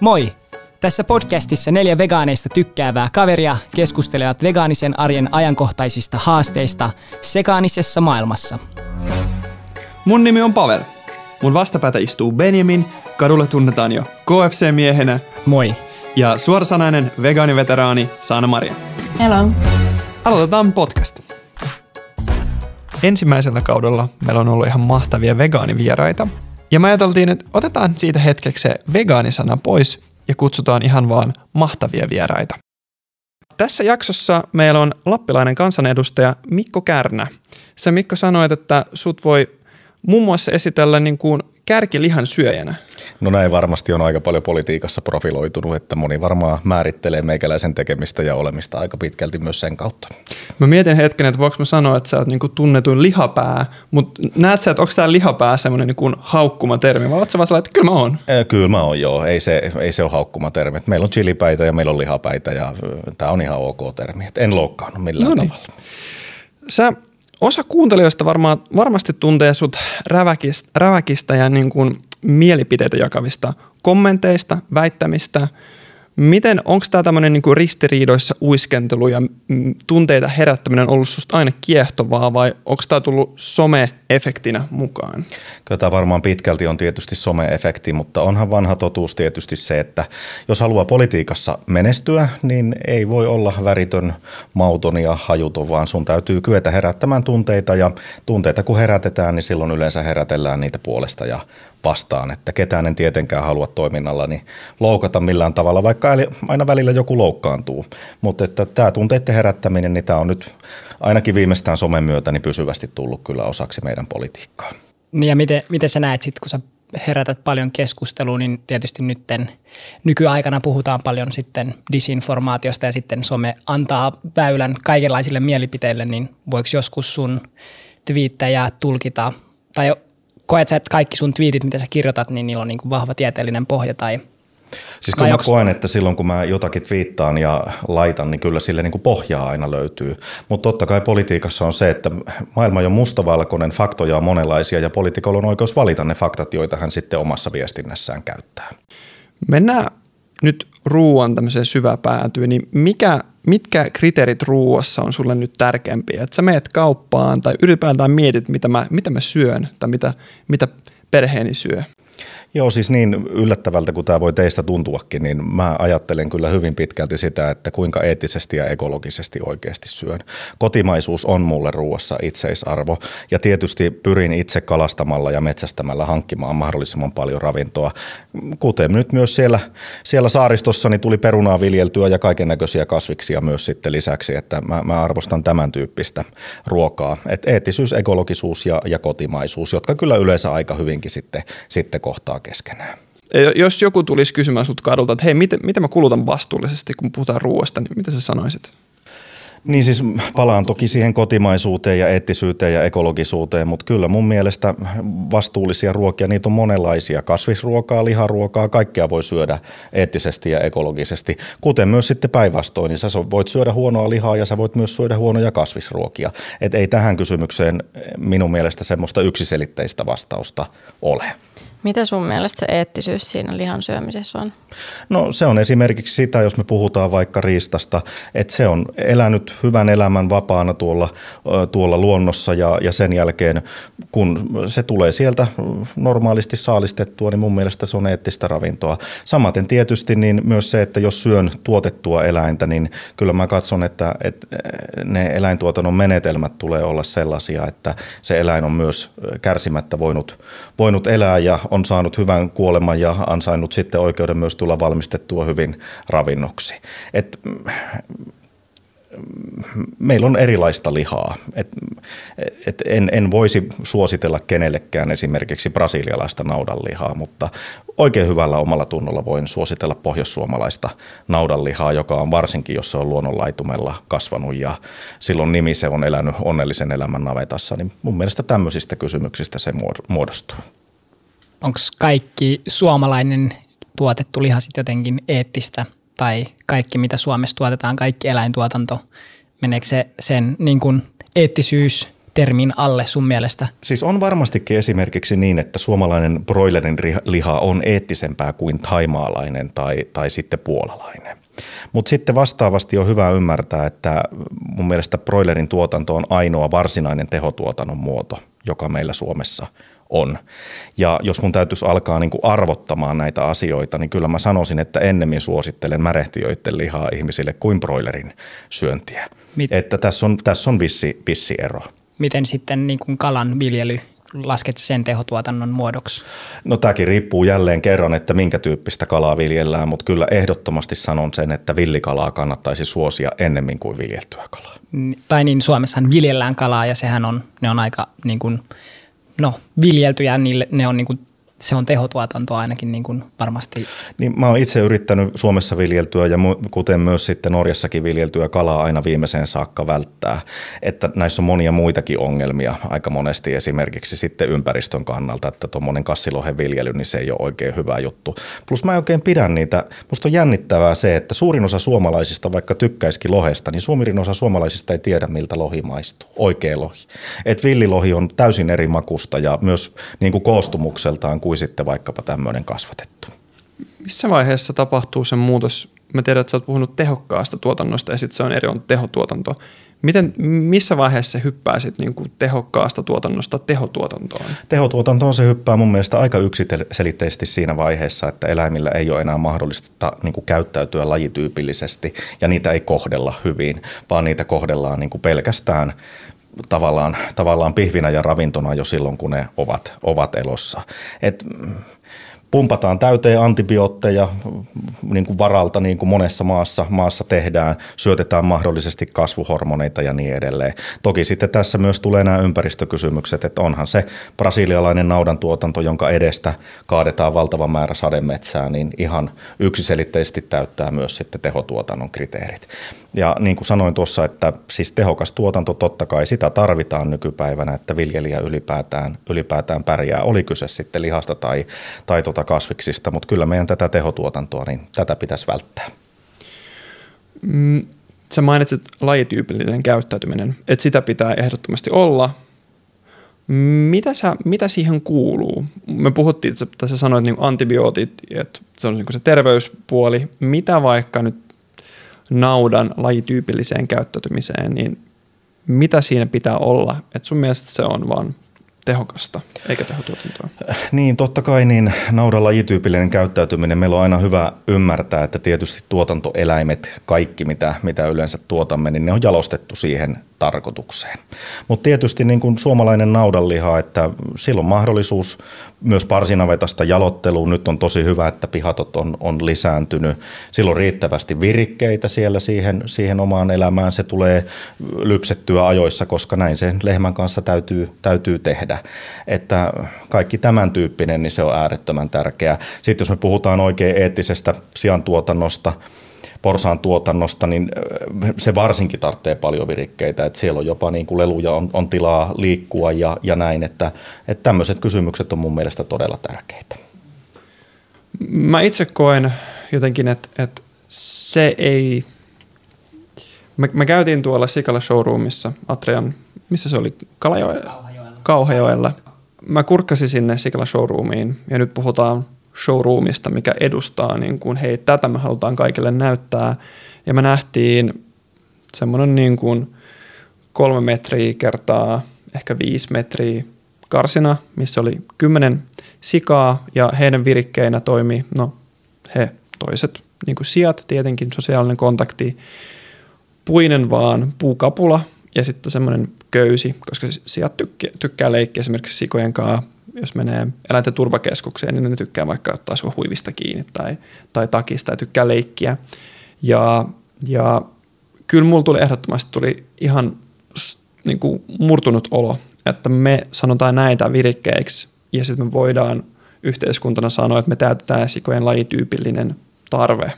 Moi! Tässä podcastissa neljä vegaaneista tykkäävää kaveria keskustelevat vegaanisen arjen ajankohtaisista haasteista sekaanisessa maailmassa. Mun nimi on Pavel. Mun vastapäätä istuu Benjamin, kadulla tunnetaan jo KFC-miehenä. Moi! Ja suorasanainen vegaaniveteraani Saana Maria. Hello. Aloitetaan podcast. Ensimmäisellä kaudella meillä on ollut ihan mahtavia vegaanivieraita. Ja me ajateltiin, että otetaan siitä hetkeksi se vegaanisana pois ja kutsutaan ihan vaan mahtavia vieraita. Tässä jaksossa meillä on lappilainen kansanedustaja Mikko Kärnä. Se Mikko sanoi, että sut voi muun muassa esitellä niin kuin kärkilihan syöjänä. No näin varmasti on aika paljon politiikassa profiloitunut, että moni varmaan määrittelee meikäläisen tekemistä ja olemista aika pitkälti myös sen kautta. Mä mietin hetken, että voiko mä sanoa, että sä oot niinku tunnetuin lihapää, mutta näet sä, että onko tämä lihapää semmoinen niinku haukkuma termi, vai oot sä vaan sellainen, että kyllä mä oon? Kyllä mä oon joo, ei se, ei se ole haukkuma termi. Meillä on chilipäitä ja meillä on lihapäitä ja tämä on ihan ok termi. Et en loukkaannut millään Noniin. tavalla. Sä osa kuuntelijoista varmaan, varmasti tuntee sut räväkistä, räväkistä ja niin kuin mielipiteitä jakavista kommenteista, väittämistä. Miten, onko tämä tämmöinen niinku ristiriidoissa uiskentelu ja mm, tunteita herättäminen ollut susta aina kiehtovaa vai onko tämä tullut some-efektinä mukaan? Kyllä tämä varmaan pitkälti on tietysti some-efekti, mutta onhan vanha totuus tietysti se, että jos haluaa politiikassa menestyä, niin ei voi olla väritön, mauton ja hajuton, vaan sun täytyy kyetä herättämään tunteita ja tunteita kun herätetään, niin silloin yleensä herätellään niitä puolesta ja vastaan, että ketään en tietenkään halua toiminnallani loukata millään tavalla, vaikka aina välillä joku loukkaantuu. Mutta että tämä tunteiden herättäminen, niin tämä on nyt ainakin viimeistään somen myötä niin pysyvästi tullut kyllä osaksi meidän politiikkaa. Niin ja miten, miten sä näet sitten, kun sä herätät paljon keskustelua, niin tietysti nytten nykyaikana puhutaan paljon sitten disinformaatiosta ja sitten some antaa väylän kaikenlaisille mielipiteille, niin voiko joskus sun twiittäjä tulkita tai koet sä, että kaikki sun twiitit, mitä sä kirjoitat, niin niillä on niin kuin vahva tieteellinen pohja tai Siis kyllä mä koen, että silloin kun mä jotakin twiittaan ja laitan, niin kyllä sille niin kuin pohjaa aina löytyy. Mutta totta kai politiikassa on se, että maailma on mustavalkoinen, faktoja on monenlaisia ja poliitikolla on oikeus valita ne faktat, joita hän sitten omassa viestinnässään käyttää. Mennään nyt ruoan tämmöiseen syväpäätyyn, niin mikä, mitkä kriteerit ruoassa on sulle nyt tärkeämpiä? Että sä meet kauppaan tai ylipäätään mietit, mitä mä, mitä mä syön tai mitä, mitä perheeni syö? Joo, siis niin yllättävältä kuin tämä voi teistä tuntuakin, niin mä ajattelen kyllä hyvin pitkälti sitä, että kuinka eettisesti ja ekologisesti oikeasti syön. Kotimaisuus on mulle ruuassa itseisarvo ja tietysti pyrin itse kalastamalla ja metsästämällä hankkimaan mahdollisimman paljon ravintoa. Kuten nyt myös siellä, siellä saaristossa niin tuli perunaa viljeltyä ja kaiken näköisiä kasviksia myös sitten lisäksi, että mä, mä arvostan tämän tyyppistä ruokaa. Et eettisyys, ekologisuus ja, ja kotimaisuus, jotka kyllä yleensä aika hyvinkin sitten, sitten kohtaa keskenään. Jos joku tulisi kysymään sinut kadulta, että hei, miten, miten mä kulutan vastuullisesti, kun puhutaan ruoasta, niin mitä sä sanoisit? Niin siis palaan toki siihen kotimaisuuteen ja eettisyyteen ja ekologisuuteen, mutta kyllä mun mielestä vastuullisia ruokia, niitä on monenlaisia. Kasvisruokaa, liharuokaa, kaikkea voi syödä eettisesti ja ekologisesti. Kuten myös sitten päinvastoin, niin sä voit syödä huonoa lihaa ja sä voit myös syödä huonoja kasvisruokia. Et ei tähän kysymykseen minun mielestä semmoista yksiselitteistä vastausta ole. Mitä sun mielestä se eettisyys siinä lihan syömisessä on? No se on esimerkiksi sitä, jos me puhutaan vaikka riistasta, että se on elänyt hyvän elämän vapaana tuolla, tuolla luonnossa ja, ja sen jälkeen kun se tulee sieltä normaalisti saalistettua, niin mun mielestä se on eettistä ravintoa. Samaten tietysti niin myös se, että jos syön tuotettua eläintä, niin kyllä mä katson, että, että ne eläintuotannon menetelmät tulee olla sellaisia, että se eläin on myös kärsimättä voinut, voinut elää ja on saanut hyvän kuoleman ja ansainnut sitten oikeuden myös tulla valmistettua hyvin ravinnoksi. Et, meillä on erilaista lihaa. Et, et en, en voisi suositella kenellekään esimerkiksi brasilialaista naudanlihaa, mutta oikein hyvällä omalla tunnolla voin suositella pohjoissuomalaista naudanlihaa, joka on varsinkin, jos se on luonnonlaitumella kasvanut ja silloin nimi se on elänyt onnellisen elämän navetassa, niin mun mielestä tämmöisistä kysymyksistä se muodostuu onko kaikki suomalainen tuotettu liha sitten jotenkin eettistä tai kaikki mitä Suomessa tuotetaan, kaikki eläintuotanto, meneekö se sen niin kuin eettisyys termin alle sun mielestä? Siis on varmastikin esimerkiksi niin, että suomalainen broilerin liha on eettisempää kuin thaimaalainen tai, tai sitten puolalainen. Mutta sitten vastaavasti on hyvä ymmärtää, että mun mielestä broilerin tuotanto on ainoa varsinainen tehotuotannon muoto, joka meillä Suomessa on. Ja jos mun täytyisi alkaa niin kuin arvottamaan näitä asioita, niin kyllä mä sanoisin, että ennemmin suosittelen märehtiöiden lihaa ihmisille kuin broilerin syöntiä. Mit- että tässä on, tässä on vissi, vissi ero. Miten sitten niin kuin kalan viljely lasket sen tehotuotannon muodoksi? No tämäkin riippuu jälleen kerran, että minkä tyyppistä kalaa viljellään, mutta kyllä ehdottomasti sanon sen, että villikalaa kannattaisi suosia ennemmin kuin viljeltyä kalaa. Tai niin Suomessahan viljellään kalaa ja sehän on, ne on aika niin kuin, no, viljeltyjä, niille, ne on niin kuin se on tehotuotantoa ainakin niin kuin varmasti. Niin mä oon itse yrittänyt Suomessa viljeltyä ja kuten myös sitten Norjassakin viljeltyä kalaa aina viimeiseen saakka välttää. Että näissä on monia muitakin ongelmia aika monesti esimerkiksi sitten ympäristön kannalta, että tuommoinen kassilohen viljely, niin se ei ole oikein hyvä juttu. Plus mä en oikein pidän niitä, musta on jännittävää se, että suurin osa suomalaisista, vaikka tykkäisikin lohesta, niin suurin osa suomalaisista ei tiedä miltä lohi maistuu, oikea lohi. Et villilohi on täysin eri makusta ja myös niin kuin koostumukseltaan kuin sitten vaikkapa tämmöinen kasvatettu. Missä vaiheessa tapahtuu se muutos? Mä tiedän, että sä oot puhunut tehokkaasta tuotannosta ja sitten se on eri on tehotuotanto. Miten, missä vaiheessa hyppääsit niin kuin tehokkaasta tuotannosta tehotuotantoon? Tehotuotantoon se hyppää mun mielestä aika yksiselitteisesti siinä vaiheessa, että eläimillä ei ole enää mahdollista niin kuin käyttäytyä lajityypillisesti ja niitä ei kohdella hyvin, vaan niitä kohdellaan niin kuin pelkästään tavallaan, tavallaan pihvinä ja ravintona jo silloin, kun ne ovat, ovat elossa. Et, pumpataan täyteen antibiootteja niin kuin varalta, niin kuin monessa maassa, maassa tehdään, syötetään mahdollisesti kasvuhormoneita ja niin edelleen. Toki sitten tässä myös tulee nämä ympäristökysymykset, että onhan se brasilialainen naudantuotanto, jonka edestä kaadetaan valtava määrä sademetsää, niin ihan yksiselitteisesti täyttää myös sitten tehotuotannon kriteerit. Ja niin kuin sanoin tuossa, että siis tehokas tuotanto totta kai sitä tarvitaan nykypäivänä, että viljelijä ylipäätään, ylipäätään pärjää, oli kyse sitten lihasta tai, tai tuota kasviksista, mutta kyllä meidän tätä tehotuotantoa, niin tätä pitäisi välttää. Mm, sä mainitsit lajityypillinen käyttäytyminen, että sitä pitää ehdottomasti olla. Mitä, sä, mitä siihen kuuluu? Me puhuttiin, että sä sanoit niin antibiootit, että se on niin se terveyspuoli. Mitä vaikka nyt naudan lajityypilliseen käyttäytymiseen, niin mitä siinä pitää olla? Että sun mielestä se on vaan tehokasta, eikä tehotuotantoa. Niin, totta kai niin naudan lajityypillinen käyttäytyminen. Meillä on aina hyvä ymmärtää, että tietysti tuotantoeläimet, kaikki mitä, mitä yleensä tuotamme, niin ne on jalostettu siihen tarkoitukseen. Mutta tietysti niin kuin suomalainen naudanliha, että silloin mahdollisuus myös parsinavetasta jalotteluun. Nyt on tosi hyvä, että pihatot on, on lisääntynyt. Silloin riittävästi virikkeitä siellä siihen, siihen omaan elämään. Se tulee lypsettyä ajoissa, koska näin sen lehmän kanssa täytyy, täytyy tehdä. Että kaikki tämän tyyppinen, niin se on äärettömän tärkeää. Sitten jos me puhutaan oikein eettisestä siantuotannosta, porsaan tuotannosta, niin se varsinkin tarvitsee paljon virikkeitä, että siellä on jopa niin kuin leluja, on, on tilaa liikkua ja, ja näin, että, että tämmöiset kysymykset on mun mielestä todella tärkeitä. Mä itse koen jotenkin, että, että se ei, me, me käytiin tuolla Sikala showroomissa, Atrian, missä se oli, Kalajoella? Kauhajoella. Kauhajoella. Mä kurkkasin sinne Sikala showroomiin ja nyt puhutaan showroomista, mikä edustaa, niin kuin, hei, tätä me halutaan kaikille näyttää. Ja me nähtiin semmoinen niin kuin kolme metriä kertaa ehkä viisi metriä karsina, missä oli kymmenen sikaa ja heidän virikkeinä toimi, no he toiset niin kuin sijat, tietenkin sosiaalinen kontakti, puinen vaan puukapula ja sitten semmoinen köysi, koska sijat tykkää, leikkiä esimerkiksi sikojen kanssa jos menee eläinten turvakeskukseen, niin ne tykkää vaikka ottaa sua huivista kiinni tai, tai takista ja tykkää leikkiä. Ja, ja kyllä mulla tuli ehdottomasti tuli ihan niin kuin murtunut olo, että me sanotaan näitä virikkeiksi ja sitten me voidaan yhteiskuntana sanoa, että me täytetään sikojen lajityypillinen tarve.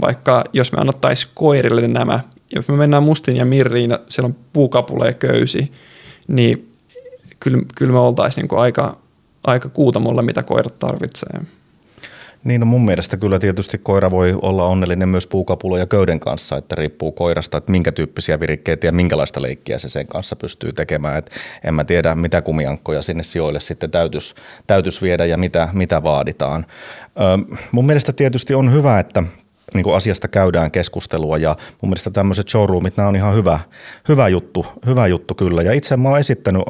Vaikka jos me annettaisiin koirille nämä, jos me mennään mustin ja mirriin ja siellä on puukapule ja köysi, niin kyllä, kyllä me oltaisiin niin aika, aika kuutamolla, mitä koirat tarvitsee. Niin no mun mielestä kyllä tietysti koira voi olla onnellinen myös puukapulo ja köyden kanssa, että riippuu koirasta, että minkä tyyppisiä virikkeitä ja minkälaista leikkiä se sen kanssa pystyy tekemään. Et en mä tiedä, mitä kumiankkoja sinne sijoille sitten täytyisi täytys viedä ja mitä, mitä vaaditaan. Ö, mun mielestä tietysti on hyvä, että niin kuin asiasta käydään keskustelua ja mun mielestä tämmöiset showroomit, nämä on ihan hyvä, hyvä, juttu, hyvä juttu kyllä. Ja itse mä oon esittänyt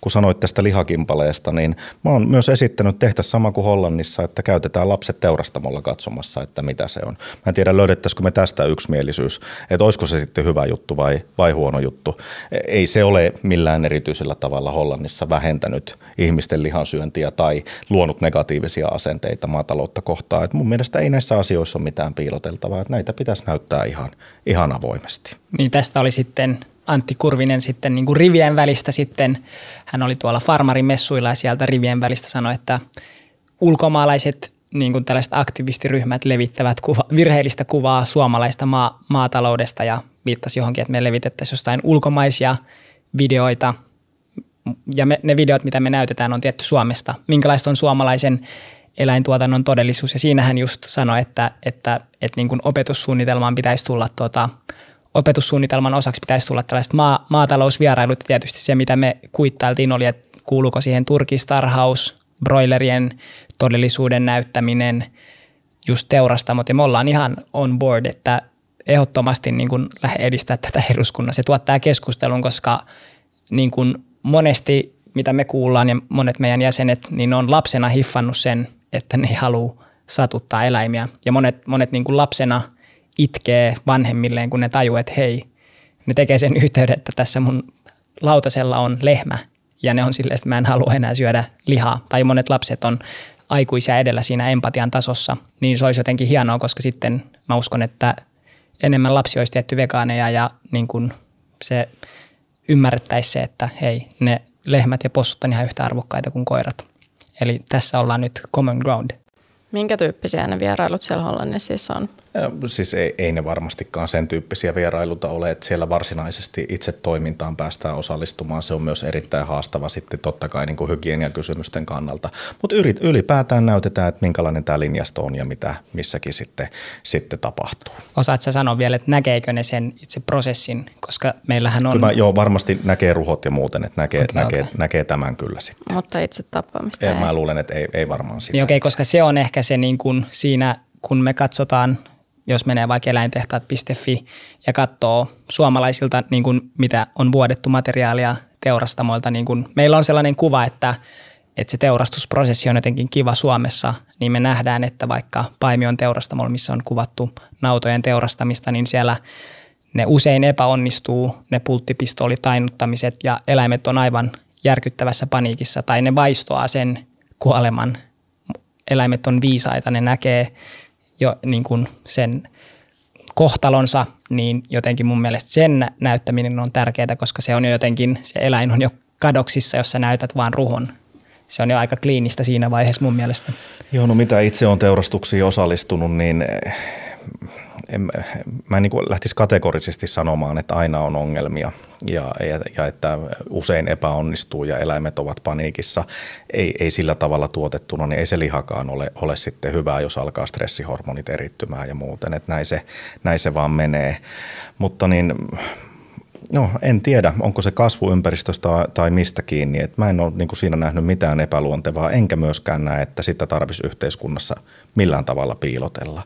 kun sanoit tästä lihakimpaleesta, niin mä oon myös esittänyt tehdä sama kuin Hollannissa, että käytetään lapset teurastamolla katsomassa, että mitä se on. Mä en tiedä, löydettäisikö me tästä yksimielisyys, että olisiko se sitten hyvä juttu vai, vai huono juttu. Ei se ole millään erityisellä tavalla Hollannissa vähentänyt ihmisten lihansyöntiä tai luonut negatiivisia asenteita maataloutta kohtaan. Et mun mielestä ei näissä asioissa ole mitään piiloteltavaa, että näitä pitäisi näyttää ihan, ihan avoimesti. Niin tästä oli sitten Antti Kurvinen sitten niin kuin rivien välistä sitten, hän oli tuolla farmarin messuilla ja sieltä rivien välistä sanoi, että ulkomaalaiset niin kuin tällaiset aktivistiryhmät levittävät kuva, virheellistä kuvaa suomalaista maa, maataloudesta ja viittasi johonkin, että me levitettäisiin jostain ulkomaisia videoita. Ja me, ne videot, mitä me näytetään, on tietty Suomesta. Minkälaista on suomalaisen eläintuotannon todellisuus? Ja siinä hän just sanoi, että, että, että niin kuin opetussuunnitelmaan pitäisi tulla tuota, opetussuunnitelman osaksi pitäisi tulla tällaiset maa, maatalousvierailut. Tietysti se, mitä me kuittailtiin, oli, että kuuluuko siihen turkistarhaus, broilerien todellisuuden näyttäminen, just teurastamot. Ja me ollaan ihan on board, että ehdottomasti niin kuin edistää tätä eduskunnassa. Se tuottaa keskustelun, koska niin kuin monesti, mitä me kuullaan ja monet meidän jäsenet, niin on lapsena hiffannut sen, että ne ei halua satuttaa eläimiä. Ja monet, monet niin kuin lapsena – itkee vanhemmilleen, kun ne tajuu, että hei, ne tekee sen yhteyden, että tässä mun lautasella on lehmä ja ne on silleen, että mä en halua enää syödä lihaa. Tai monet lapset on aikuisia edellä siinä empatian tasossa, niin se olisi jotenkin hienoa, koska sitten mä uskon, että enemmän lapsi olisi tietty vegaaneja ja niin kuin se ymmärrettäisi se, että hei, ne lehmät ja possut on ihan yhtä arvokkaita kuin koirat. Eli tässä ollaan nyt common ground. Minkä tyyppisiä ne vierailut siellä Hollannissa siis on? Siis ei, ei ne varmastikaan sen tyyppisiä vierailuta ole, että siellä varsinaisesti itse toimintaan päästään osallistumaan. Se on myös erittäin haastava sitten totta kai niin kuin hygieniakysymysten kannalta. Mutta ylipäätään näytetään, että minkälainen tämä linjasto on ja mitä missäkin sitten, sitten tapahtuu. Osaatko sä sanoa vielä, että näkeekö ne sen itse prosessin, koska meillähän on... Kyllä mä, joo, varmasti näkee ruhot ja muuten, että näkee, okay, näkee, okay. näkee tämän kyllä sitten. Mutta itse tappamista ei. Mä luulen, että ei, ei varmaan sitä. Niin okei, okay, koska se on ehkä se niin kuin siinä, kun me katsotaan – jos menee vaikka eläintehtaat.fi ja katsoo suomalaisilta, niin kuin mitä on vuodettu materiaalia teurastamoilta, niin kuin meillä on sellainen kuva, että, että se teurastusprosessi on jotenkin kiva Suomessa, niin me nähdään, että vaikka Paimion teurastamolla, missä on kuvattu nautojen teurastamista, niin siellä ne usein epäonnistuu, ne pulttipistoolitainuttamiset ja eläimet on aivan järkyttävässä paniikissa tai ne vaistoaa sen kuoleman. Eläimet on viisaita, ne näkee jo niin kuin sen kohtalonsa, niin jotenkin mun mielestä sen näyttäminen on tärkeää, koska se on jo jotenkin, se eläin on jo kadoksissa, jos sä näytät vaan ruhon. Se on jo aika kliinistä siinä vaiheessa mun mielestä. Joo, no mitä itse on teurastuksiin osallistunut, niin en, mä en niin kuin lähtisi kategorisesti sanomaan, että aina on ongelmia ja, ja, ja että usein epäonnistuu ja eläimet ovat paniikissa. Ei, ei sillä tavalla tuotettuna, niin ei se lihakaan ole, ole sitten hyvää, jos alkaa stressihormonit erittymään ja muuten. Että näin se, näin se vaan menee. Mutta niin No en tiedä, onko se kasvuympäristöstä tai mistä kiinni. Et mä en ole niin siinä nähnyt mitään epäluontevaa, enkä myöskään näe, että sitä tarvitsisi yhteiskunnassa millään tavalla piilotella.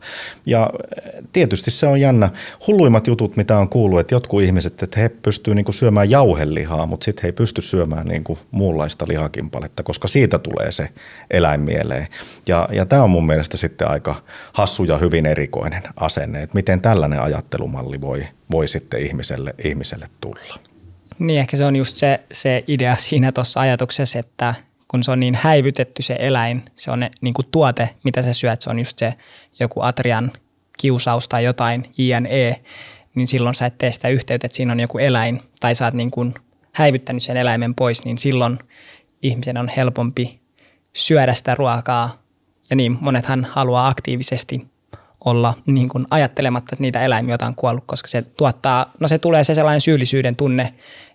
Ja eh, tietysti se on jännä. Hulluimmat jutut, mitä on kuullut, että jotkut ihmiset, että he pystyvät niin syömään jauhelihaa, mutta sitten he ei pysty syömään niin muunlaista lihakimpaletta, koska siitä tulee se eläin mieleen. Ja, ja tämä on mun mielestä sitten aika hassu ja hyvin erikoinen asenne, että miten tällainen ajattelumalli voi, voi sitten ihmiselle, ihmiselle tulla. Niin, ehkä se on just se, se idea siinä tuossa ajatuksessa, että kun se on niin häivytetty se eläin, se on ne, niin kuin tuote, mitä sä syöt, se on just se joku atrian kiusaus tai jotain, INE, niin silloin sä et tee sitä yhteyttä, että siinä on joku eläin, tai sä oot niin kuin häivyttänyt sen eläimen pois, niin silloin ihmisen on helpompi syödä sitä ruokaa. Ja niin, monethan haluaa aktiivisesti olla niin kuin ajattelematta niitä eläimiä, joita on kuollut, koska se tuottaa, no se tulee se sellainen syyllisyyden tunne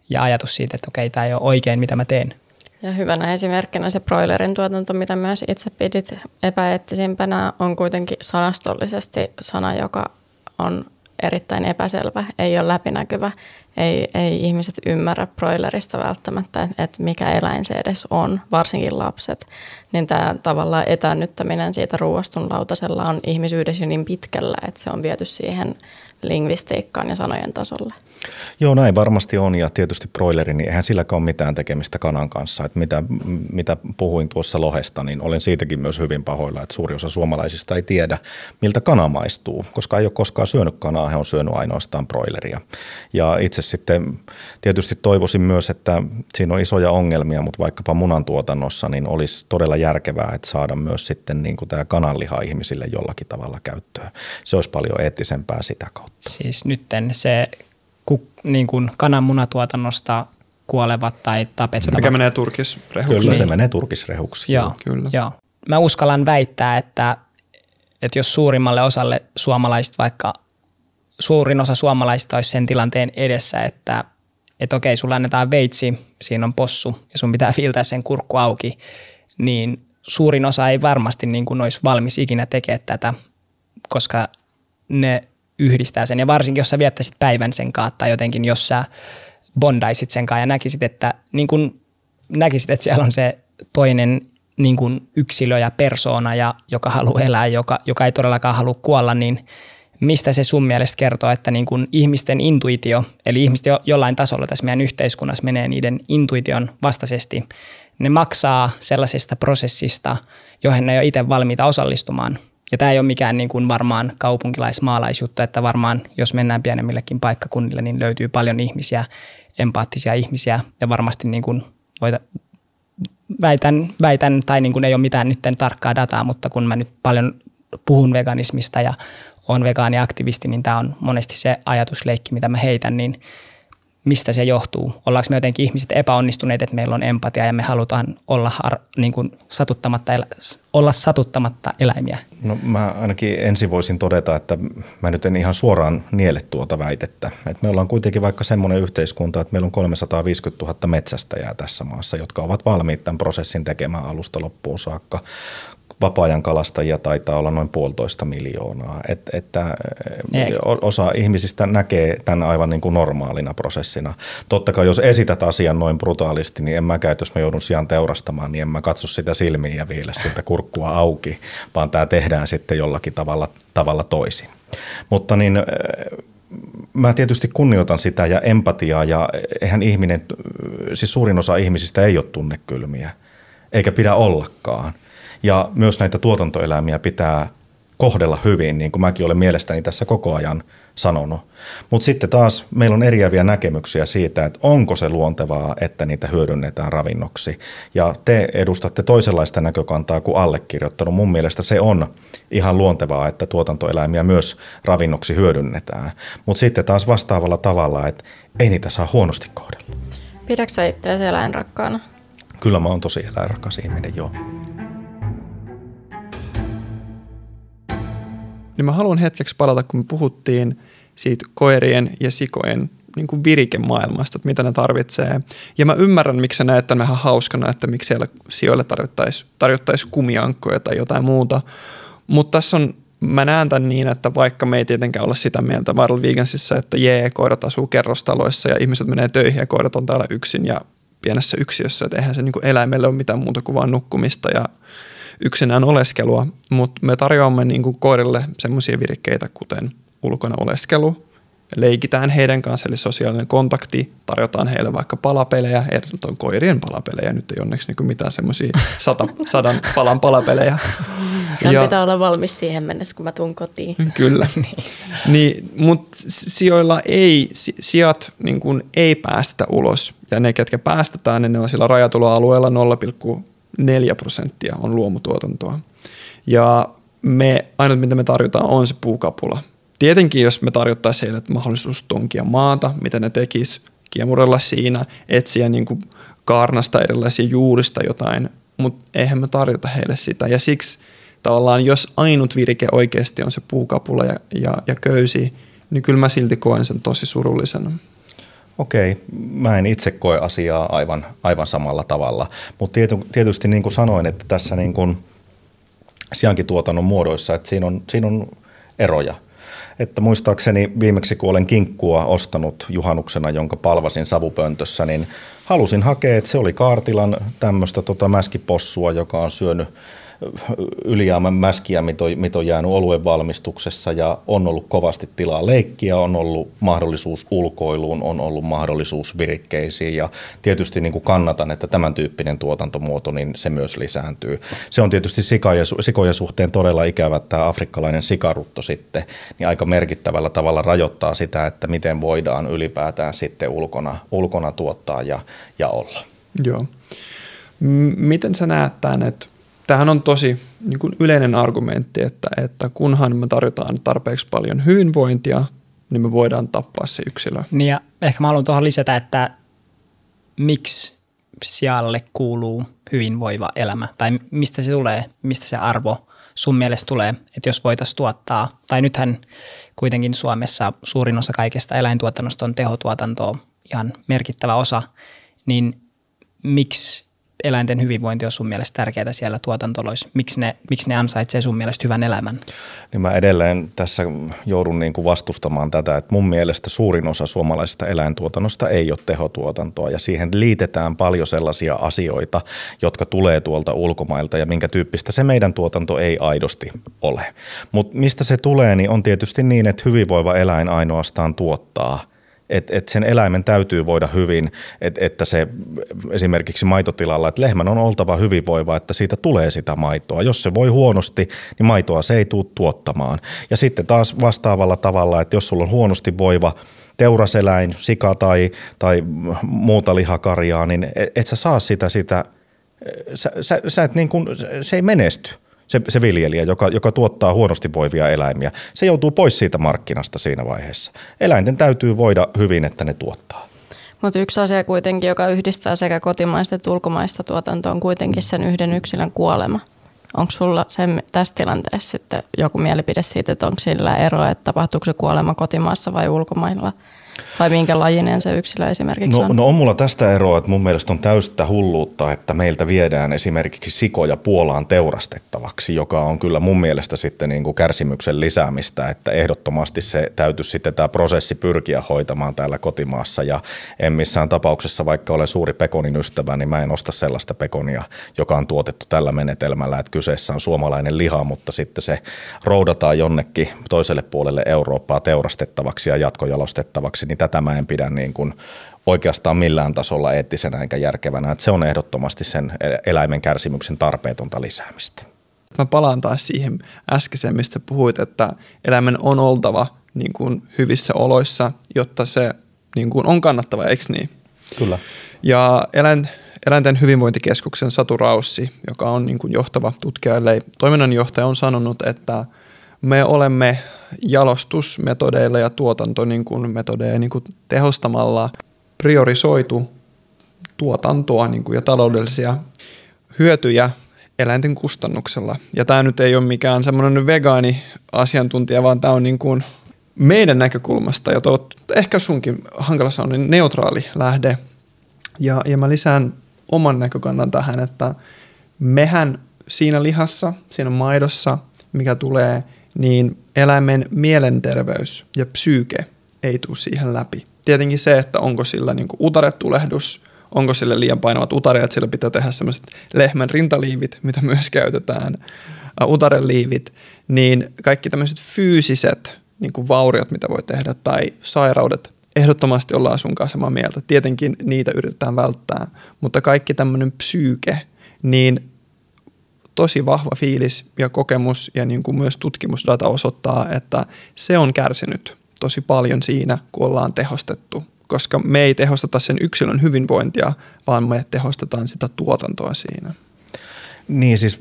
ja ajatus siitä, että okei, tämä ei ole oikein, mitä mä teen. Ja hyvänä esimerkkinä se broilerin tuotanto, mitä myös itse pidit epäeettisimpänä, on kuitenkin sanastollisesti sana, joka on erittäin epäselvä, ei ole läpinäkyvä, ei, ei ihmiset ymmärrä broilerista välttämättä, että mikä eläin se edes on, varsinkin lapset. Niin tämä tavallaan etännyttäminen siitä ruoastun lautasella on ihmisyydessä niin pitkällä, että se on viety siihen lingvistiikkaan ja sanojen tasolle. Joo, näin varmasti on ja tietysti broileri, niin eihän silläkään ole mitään tekemistä kanan kanssa. Että mitä, mitä puhuin tuossa lohesta, niin olen siitäkin myös hyvin pahoilla, että suuri osa suomalaisista ei tiedä, miltä kana maistuu, koska ei ole koskaan syönyt kanaa, he on syönyt ainoastaan broileria. Ja itse sitten tietysti toivoisin myös, että siinä on isoja ongelmia, mutta vaikkapa munantuotannossa, niin olisi todella järkevää, että saada myös sitten niin kuin tämä kananliha ihmisille jollakin tavalla käyttöön. Se olisi paljon eettisempää sitä kautta. Siis nytten se niin kuin kananmunatuotannosta kuolevat tai tapettavat. Se mikä menee turkisrehuksi. Kyllä se menee turkisrehuksi. Joo, Kyllä. Joo. Mä uskallan väittää, että, että jos suurimmalle osalle suomalaisista vaikka suurin osa suomalaisista olisi sen tilanteen edessä, että että okei, sulla annetaan veitsi, siinä on possu ja sun pitää filtää sen kurkku auki, niin suurin osa ei varmasti niin kuin olisi valmis ikinä tekemään tätä, koska ne yhdistää sen. Ja varsinkin, jos sä viettäisit päivän sen kanssa tai jotenkin, jos sä bondaisit sen kanssa ja näkisit, että, niin kun näkisit, että siellä on se toinen niin kun yksilö ja persoona, ja, joka haluaa elää, joka, joka ei todellakaan halua kuolla, niin mistä se sun mielestä kertoo, että niin kun ihmisten intuitio, eli ihmiset jo, jollain tasolla tässä meidän yhteiskunnassa menee niiden intuition vastaisesti, ne maksaa sellaisesta prosessista, johon ne ei ole itse valmiita osallistumaan. Ja tämä ei ole mikään niin kuin varmaan kaupunkilaismaalaisjuttu, että varmaan jos mennään pienemmillekin paikkakunnille, niin löytyy paljon ihmisiä, empaattisia ihmisiä ja varmasti niin kuin voita, väitän, väitän, tai niin kuin ei ole mitään nyt tarkkaa dataa, mutta kun mä nyt paljon puhun veganismista ja on vegaaniaktivisti, niin tämä on monesti se ajatusleikki, mitä mä heitän, niin mistä se johtuu? Ollaanko me jotenkin ihmiset epäonnistuneet, että meillä on empatia ja me halutaan olla, har, niin kuin satuttamatta, olla satuttamatta eläimiä? No mä ainakin ensin voisin todeta, että mä nyt en ihan suoraan niele tuota väitettä. Et me ollaan kuitenkin vaikka semmoinen yhteiskunta, että meillä on 350 000 metsästäjää tässä maassa, jotka ovat valmiit tämän prosessin tekemään alusta loppuun saakka vapaa-ajan kalastajia taitaa olla noin puolitoista miljoonaa. Et, että Eik. osa ihmisistä näkee tämän aivan niin kuin normaalina prosessina. Totta kai jos esität asian noin brutaalisti, niin en mäkään, jos mä joudun sijaan teurastamaan, niin en mä katso sitä silmiin ja viile siltä kurkkua auki, vaan tämä tehdään sitten jollakin tavalla, tavalla toisin. Mutta niin mä tietysti kunnioitan sitä ja empatiaa ja eihän ihminen, siis suurin osa ihmisistä ei ole tunnekylmiä, eikä pidä ollakaan – ja myös näitä tuotantoeläimiä pitää kohdella hyvin, niin kuin mäkin olen mielestäni tässä koko ajan sanonut. Mutta sitten taas meillä on eriäviä näkemyksiä siitä, että onko se luontevaa, että niitä hyödynnetään ravinnoksi. Ja te edustatte toisenlaista näkökantaa kuin allekirjoittanut. Mun mielestä se on ihan luontevaa, että tuotantoeläimiä myös ravinnoksi hyödynnetään. Mutta sitten taas vastaavalla tavalla, että ei niitä saa huonosti kohdella. Pidätkö sä itseäsi eläinrakkaana? Kyllä mä oon tosi eläinrakas ihminen, joo. Niin mä haluan hetkeksi palata, kun me puhuttiin siitä koirien ja sikojen niin kuin virikemaailmasta, että mitä ne tarvitsee. Ja mä ymmärrän, miksi sä näet tämän ihan hauskana, että miksi siellä sijoille tarjottaisiin tarjottais kumiankkoja tai jotain muuta. Mutta tässä on, mä näen tämän niin, että vaikka me ei tietenkään olla sitä mieltä Viral Vegansissa, että jee, koirat asuu kerrostaloissa ja ihmiset menee töihin ja koirat on täällä yksin ja pienessä yksiössä, että eihän se niin kuin eläimelle ole mitään muuta kuin vaan nukkumista ja yksinään oleskelua, mutta me tarjoamme niin kuin koirille semmoisia virkkeitä, kuten ulkona oleskelu, leikitään heidän kanssa, eli sosiaalinen kontakti, tarjotaan heille vaikka palapelejä, on koirien palapelejä, nyt ei onneksi niin mitään semmoisia sadan palan palapelejä. Hän ja, pitää olla valmis siihen mennessä, kun mä tuun kotiin. Kyllä, niin, niin, mutta sijoilla ei, sijat niin ei päästetä ulos, ja ne, ketkä päästetään, niin ne on sillä rajatuloalueella 4 prosenttia on luomutuotantoa. Ja me, ainut mitä me tarjotaan on se puukapula. Tietenkin jos me tarjottaisiin heille mahdollisuus tonkia maata, mitä ne tekis, kiemurella siinä, etsiä niin kuin kaarnasta erilaisia juurista jotain, mutta eihän me tarjota heille sitä. Ja siksi tavallaan jos ainut virike oikeasti on se puukapula ja, ja, ja köysi, niin kyllä mä silti koen sen tosi surullisena. Okei, mä en itse koe asiaa aivan, aivan samalla tavalla. Mutta tietysti niin kuin sanoin, että tässä niin kuin siankituotannon muodoissa, että siinä on, siinä on eroja. Että muistaakseni viimeksi kun olen kinkkua ostanut juhannuksena, jonka palvasin savupöntössä, niin halusin hakea, että se oli Kaartilan tämmöistä tota mäskipossua, joka on syönyt ylijäämän mäskiä, mitä on, mitä on jäänyt oluen valmistuksessa ja on ollut kovasti tilaa leikkiä, on ollut mahdollisuus ulkoiluun, on ollut mahdollisuus virikkeisiin ja tietysti niin kuin kannatan, että tämän tyyppinen tuotantomuoto, niin se myös lisääntyy. Se on tietysti sikojen, sikojen suhteen todella ikävä, että tämä afrikkalainen sikarutto sitten niin aika merkittävällä tavalla rajoittaa sitä, että miten voidaan ylipäätään sitten ulkona, ulkona tuottaa ja, ja olla. Joo. Miten sä näet tämän, että tämähän on tosi niin kuin yleinen argumentti, että, että kunhan me tarjotaan tarpeeksi paljon hyvinvointia, niin me voidaan tappaa se yksilö. Niin ja ehkä mä haluan tuohon lisätä, että miksi sijalle kuuluu hyvinvoiva elämä? Tai mistä se tulee, mistä se arvo sun mielestä tulee, että jos voitaisiin tuottaa, tai nythän kuitenkin Suomessa suurin osa kaikesta eläintuotannosta on tehotuotantoa, ihan merkittävä osa, niin miksi eläinten hyvinvointi on sun mielestä tärkeää siellä tuotantoloissa? Miksi ne, miksi ne ansaitsee sun mielestä hyvän elämän? Niin mä edelleen tässä joudun niin kuin vastustamaan tätä, että mun mielestä suurin osa suomalaisesta eläintuotannosta ei ole tehotuotantoa ja siihen liitetään paljon sellaisia asioita, jotka tulee tuolta ulkomailta ja minkä tyyppistä se meidän tuotanto ei aidosti ole. Mutta mistä se tulee, niin on tietysti niin, että hyvinvoiva eläin ainoastaan tuottaa – että et sen eläimen täytyy voida hyvin, että että se esimerkiksi maitotilalla, että lehmän on oltava hyvinvoiva, että siitä tulee sitä maitoa. Jos se voi huonosti, niin maitoa se ei tule tuottamaan. Ja sitten taas vastaavalla tavalla, että jos sulla on huonosti voiva teuraseläin, sika tai, tai muuta lihakarjaa, niin et, et sä saa sitä, sitä sä, sä, sä et niin kuin, se ei menesty se, se viljelijä, joka, joka tuottaa huonosti voivia eläimiä, se joutuu pois siitä markkinasta siinä vaiheessa. Eläinten täytyy voida hyvin, että ne tuottaa. Mutta yksi asia kuitenkin, joka yhdistää sekä kotimaista että ulkomaista tuotantoa, on kuitenkin sen yhden yksilön kuolema. Onko sulla sen, tässä tilanteessa sitten joku mielipide siitä, että onko sillä eroa, että tapahtuuko se kuolema kotimaassa vai ulkomailla? Tai minkä lajinen se yksilö esimerkiksi no, on? No on mulla tästä eroa, että mun mielestä on täystä hulluutta, että meiltä viedään esimerkiksi sikoja Puolaan teurastettavaksi, joka on kyllä mun mielestä sitten niin kuin kärsimyksen lisäämistä, että ehdottomasti se täytyisi sitten tämä prosessi pyrkiä hoitamaan täällä kotimaassa ja en missään tapauksessa, vaikka olen suuri pekonin ystävä, niin mä en osta sellaista pekonia, joka on tuotettu tällä menetelmällä, että kyseessä on suomalainen liha, mutta sitten se roudataan jonnekin toiselle puolelle Eurooppaa teurastettavaksi ja jatkojalostettavaksi, niin tätä mä en pidä niin kuin oikeastaan millään tasolla eettisenä eikä järkevänä. Että se on ehdottomasti sen eläimen kärsimyksen tarpeetonta lisäämistä. Mä palaan taas siihen äskeiseen, mistä puhuit, että eläimen on oltava niin kuin hyvissä oloissa, jotta se niin kuin on kannattava, eikö niin? Kyllä. Ja eläin, Eläinten hyvinvointikeskuksen Satu Raussi, joka on niin kuin johtava tutkija, eli toiminnanjohtaja, on sanonut, että me olemme jalostusmetodeilla ja tuotantometodeja niin, niin kuin tehostamalla priorisoitu tuotantoa niin kuin ja taloudellisia hyötyjä eläinten kustannuksella. Ja tämä nyt ei ole mikään semmoinen vegaani asiantuntija, vaan tämä on niin kuin meidän näkökulmasta, ja ehkä sunkin hankalassa on niin neutraali lähde. Ja, ja mä lisään oman näkökannan tähän, että mehän siinä lihassa, siinä maidossa, mikä tulee – niin eläimen mielenterveys ja psyyke ei tule siihen läpi. Tietenkin se, että onko sillä niin utaretulehdus, onko sille liian painavat utareet, sillä pitää tehdä sellaiset lehmän rintaliivit, mitä myös käytetään, uh, utareliivit, niin kaikki tämmöiset fyysiset niin kuin vauriot, mitä voi tehdä, tai sairaudet, ehdottomasti ollaan sun kanssa samaa mieltä. Tietenkin niitä yritetään välttää, mutta kaikki tämmöinen psyyke, niin tosi vahva fiilis ja kokemus ja niin kuin myös tutkimusdata osoittaa, että se on kärsinyt tosi paljon siinä, kun ollaan tehostettu, koska me ei tehosteta sen yksilön hyvinvointia, vaan me tehostetaan sitä tuotantoa siinä. Niin siis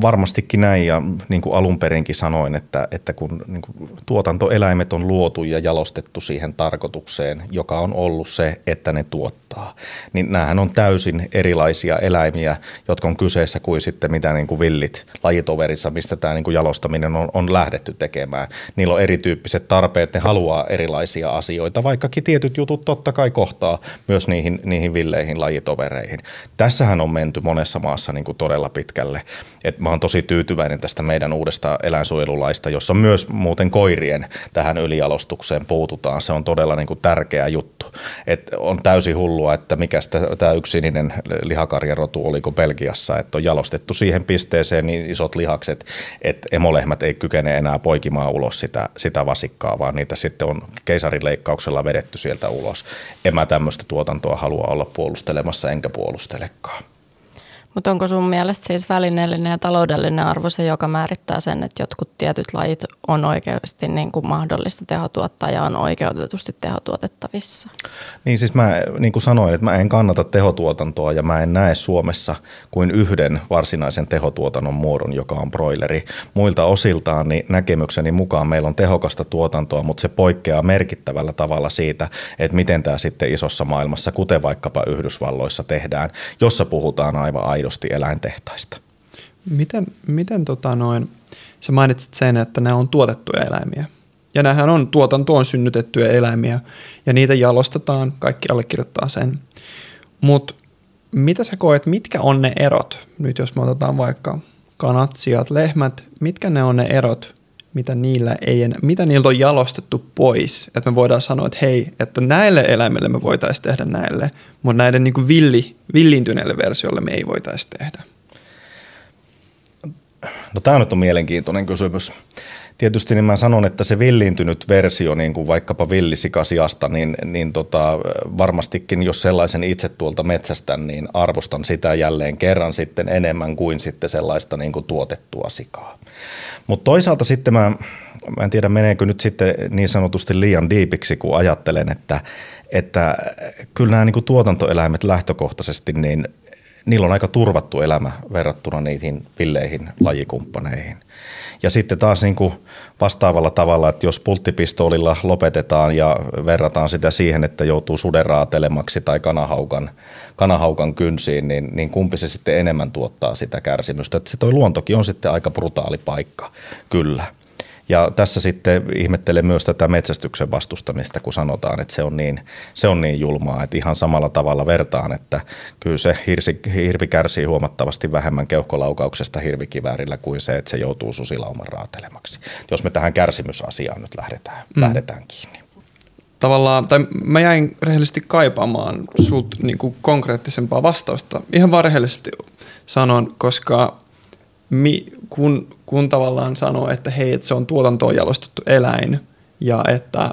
varmastikin näin ja niin kuin alun perinkin sanoin, että, että kun niin kuin tuotantoeläimet on luotu ja jalostettu siihen tarkoitukseen, joka on ollut se, että ne tuottaa, niin näähän on täysin erilaisia eläimiä, jotka on kyseessä kuin sitten mitä niin kuin villit lajitoverissa, mistä tämä niin kuin jalostaminen on, on lähdetty tekemään. Niillä on erityyppiset tarpeet, ne haluaa erilaisia asioita, vaikkakin tietyt jutut totta kai kohtaa myös niihin, niihin villeihin lajitovereihin. Tässähän on menty monessa maassa niin kuin todella pitkälle. Et mä oon tosi tyytyväinen tästä meidän uudesta eläinsuojelulaista, jossa myös muuten koirien tähän ylijalostukseen puututaan. Se on todella niin kuin tärkeä juttu. Et on täysin hullua, että mikä tämä yksi sininen lihakarjarotu oliko Belgiassa, että on jalostettu siihen pisteeseen niin isot lihakset, että emolehmät ei kykene enää poikimaan ulos sitä, sitä vasikkaa, vaan niitä sitten on keisarileikkauksella vedetty sieltä ulos. En mä tämmöistä tuotantoa halua olla puolustelemassa enkä puolustelekaan. Mutta onko sun mielestä siis välineellinen ja taloudellinen arvo se, joka määrittää sen, että jotkut tietyt lajit on oikeasti niin kuin mahdollista tehotuottaa ja on oikeutetusti tehotuotettavissa? Niin siis mä niin kuin sanoin, että mä en kannata tehotuotantoa ja mä en näe Suomessa kuin yhden varsinaisen tehotuotannon muodon, joka on broileri. Muilta osiltaan niin näkemykseni mukaan meillä on tehokasta tuotantoa, mutta se poikkeaa merkittävällä tavalla siitä, että miten tämä sitten isossa maailmassa, kuten vaikkapa Yhdysvalloissa tehdään, jossa puhutaan aivan aidosti eläintehtaista. Miten, miten tota noin, sä mainitsit sen, että nämä on tuotettuja eläimiä. Ja nämähän on tuotantoon synnytettyjä eläimiä ja niitä jalostetaan, kaikki allekirjoittaa sen. Mutta mitä sä koet, mitkä on ne erot? Nyt jos me otetaan vaikka kanat, sijat, lehmät, mitkä ne on ne erot, mitä, niillä ei enää, mitä niiltä on jalostettu pois? Että me voidaan sanoa, että hei, että näille eläimille me voitaisiin tehdä näille, mutta näiden niin villi, villiintyneille versioille me ei voitaisiin tehdä. No tämä nyt on mielenkiintoinen kysymys. Tietysti niin mä sanon, että se villiintynyt versio, niin kuin vaikkapa villisikasiasta, niin, niin tota, varmastikin jos sellaisen itse tuolta metsästän, niin arvostan sitä jälleen kerran sitten enemmän kuin sitten sellaista niin kuin tuotettua sikaa. Mutta toisaalta sitten mä, mä en tiedä meneekö nyt sitten niin sanotusti liian diipiksi, kun ajattelen, että, että kyllä nämä niin kuin tuotantoeläimet lähtökohtaisesti, niin niillä on aika turvattu elämä verrattuna niihin villeihin lajikumppaneihin. Ja sitten taas niin kuin vastaavalla tavalla, että jos pulttipistoolilla lopetetaan ja verrataan sitä siihen, että joutuu suderaatelemaksi tai kanahaukan, kanahaukan kynsiin, niin, niin kumpi se sitten enemmän tuottaa sitä kärsimystä. Että se toi luontokin on sitten aika brutaali paikka, kyllä. Ja tässä sitten ihmettelen myös tätä metsästyksen vastustamista, kun sanotaan, että se on niin, se on niin julmaa, että ihan samalla tavalla vertaan, että kyllä se hirsi, hirvi kärsii huomattavasti vähemmän keuhkolaukauksesta hirvikiväärillä kuin se, että se joutuu susilauman raatelemaksi. Jos me tähän kärsimysasiaan nyt lähdetään, mm. lähdetään kiinni tavallaan, tai mä jäin rehellisesti kaipaamaan sult niin kuin konkreettisempaa vastausta. Ihan vaan rehellisesti sanon, koska mi, kun, kun tavallaan sanoo, että hei, että se on tuotantoon jalostettu eläin ja että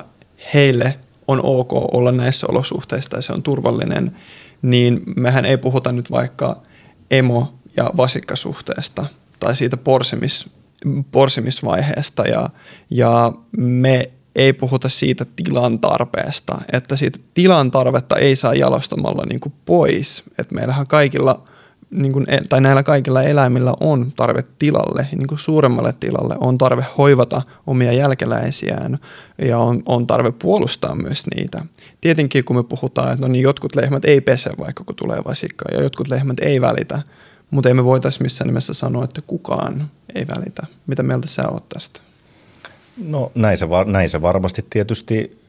heille on ok olla näissä olosuhteissa ja se on turvallinen, niin mehän ei puhuta nyt vaikka emo- ja vasikkasuhteesta tai siitä porsimis, porsimisvaiheesta ja, ja me ei puhuta siitä tilan tarpeesta, että siitä tilan tarvetta ei saa jalostamalla niin kuin pois. että meillähän kaikilla – niin kuin, e, tai näillä kaikilla eläimillä on tarve tilalle, niin kuin suuremmalle tilalle, on tarve hoivata omia jälkeläisiään ja on, on tarve puolustaa myös niitä. Tietenkin kun me puhutaan, että no niin jotkut lehmät ei pese vaikka kun tulee vasikka ja jotkut lehmät ei välitä, mutta ei me voitaisiin missään nimessä sanoa, että kukaan ei välitä. Mitä mieltä sä oot tästä? No näin se, näin se varmasti tietysti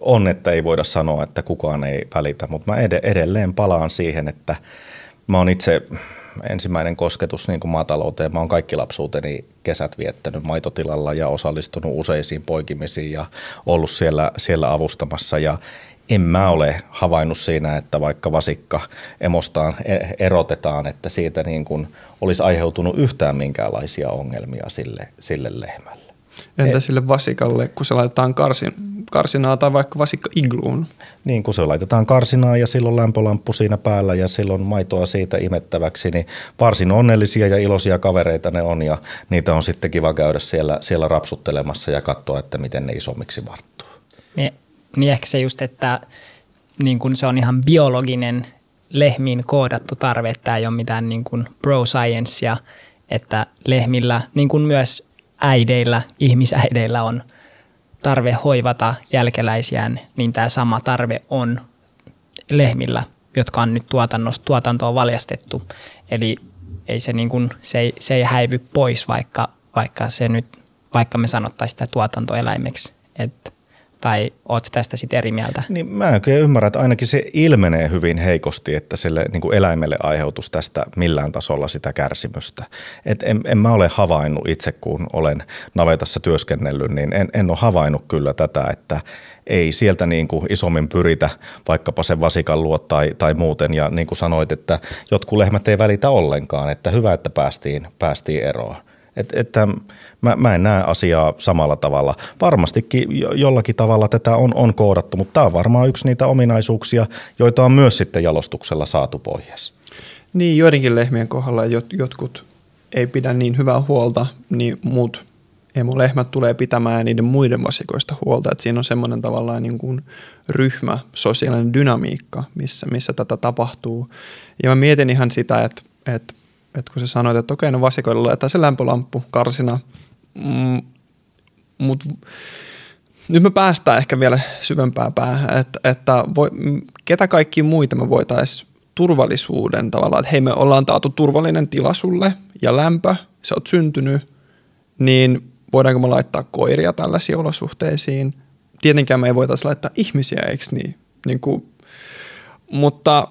on, että ei voida sanoa, että kukaan ei välitä, mutta mä edelleen palaan siihen, että – Mä oon itse ensimmäinen kosketus niin kuin maatalouteen. Mä oon kaikki lapsuuteni kesät viettänyt maitotilalla ja osallistunut useisiin poikimisiin ja ollut siellä, siellä avustamassa. Ja en mä ole havainnut siinä, että vaikka vasikka emostaan e-, erotetaan, että siitä niin kuin olisi aiheutunut yhtään minkäänlaisia ongelmia sille, sille lehmälle. Entä sille vasikalle, kun se laitetaan karsin, karsinaa tai vaikka vasikka igluun? Niin, kun se laitetaan karsinaa ja silloin lämpölamppu siinä päällä ja silloin maitoa siitä imettäväksi, niin varsin onnellisia ja iloisia kavereita ne on ja niitä on sitten kiva käydä siellä, siellä rapsuttelemassa ja katsoa, että miten ne isommiksi varttuu. Niin, niin ehkä se just, että niin kun se on ihan biologinen lehmiin koodattu tarve, että tämä ei ole mitään niin kuin bro sciencea, että lehmillä, niin kuin myös äideillä, ihmisäideillä on tarve hoivata jälkeläisiään, niin tämä sama tarve on lehmillä, jotka on nyt tuotantoon valjastettu. Eli ei se, niin kuin, se, ei, se ei häivy pois, vaikka, vaikka, se nyt, vaikka me sanottaisiin sitä tuotantoeläimeksi. Että tai oot tästä sitten eri mieltä? Niin mä en kyllä ymmärrä, että ainakin se ilmenee hyvin heikosti, että sille niin kuin eläimelle aiheutus tästä millään tasolla sitä kärsimystä. Et en, en mä ole havainnut itse, kun olen navetassa työskennellyt, niin en, en ole havainnut kyllä tätä, että ei sieltä niin kuin isommin pyritä vaikkapa sen vasikan luo tai, tai muuten. Ja niin kuin sanoit, että jotkut lehmät ei välitä ollenkaan, että hyvä, että päästiin, päästiin eroon. Et, että mä, mä en näe asiaa samalla tavalla. Varmastikin jollakin tavalla tätä on, on koodattu, mutta tämä on varmaan yksi niitä ominaisuuksia, joita on myös sitten jalostuksella saatu pois. Niin, joidenkin lehmien kohdalla jot, jotkut ei pidä niin hyvää huolta, niin muut emolehmät tulee pitämään niiden muiden vasikoista huolta. Että siinä on semmoinen tavallaan niin kuin ryhmä, sosiaalinen dynamiikka, missä, missä tätä tapahtuu. Ja mä mietin ihan sitä, että, että että kun sä sanoit, että okei, no vasikoilla laitetaan se lämpölamppu karsina, mm, mutta nyt me päästään ehkä vielä syvempään päähän, että, että voi, ketä kaikki muita me voitaisiin turvallisuuden tavallaan, että hei me ollaan taatu turvallinen tila sulle ja lämpö, sä oot syntynyt, niin voidaanko me laittaa koiria tällaisiin olosuhteisiin? Tietenkään me ei voitaisiin laittaa ihmisiä, eikö niin? niin kuin, mutta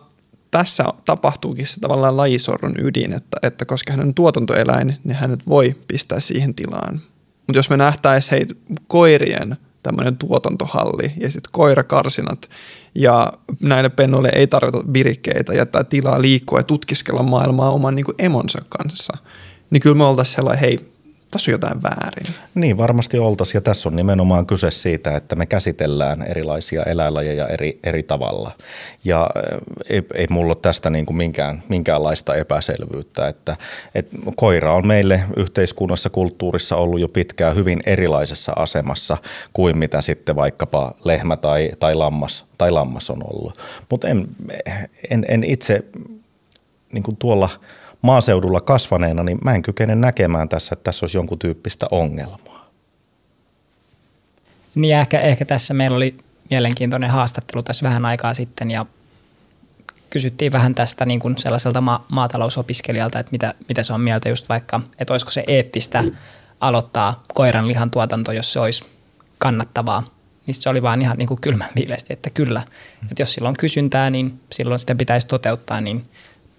tässä tapahtuukin se tavallaan lajisorron ydin, että, että koska hän on tuotantoeläin, niin hänet voi pistää siihen tilaan. Mutta jos me nähtäisiin hei, koirien tämmöinen tuotantohalli ja sitten koirakarsinat ja näille pennoille ei tarvita virikkeitä, jättää tilaa liikkua ja tutkiskella maailmaa oman niin kuin emonsa kanssa, niin kyllä me oltaisiin sellainen, hei, tässä on jotain väärin. Niin, varmasti oltaisiin. Ja tässä on nimenomaan kyse siitä, että me käsitellään erilaisia eläinlajeja eri, eri tavalla. Ja eh, ei, ei mulla tästä niin kuin minkään, minkäänlaista epäselvyyttä. Että, että koira on meille yhteiskunnassa, kulttuurissa ollut jo pitkään hyvin erilaisessa asemassa kuin mitä sitten vaikkapa lehmä tai, tai, lammas, tai lammas on ollut. Mutta en, en, en itse niin kuin tuolla – maaseudulla kasvaneena, niin mä en kykene näkemään tässä, että tässä olisi jonkun tyyppistä ongelmaa. Niin ehkä, ehkä tässä meillä oli mielenkiintoinen haastattelu tässä vähän aikaa sitten ja kysyttiin vähän tästä niin kuin sellaiselta ma- maatalousopiskelijalta, että mitä, mitä se on mieltä just vaikka, että olisiko se eettistä aloittaa koiran lihan tuotanto, jos se olisi kannattavaa. Niin se oli vaan ihan niin kuin kylmän viilesti, että kyllä. Että jos sillä on kysyntää, niin silloin sitä pitäisi toteuttaa, niin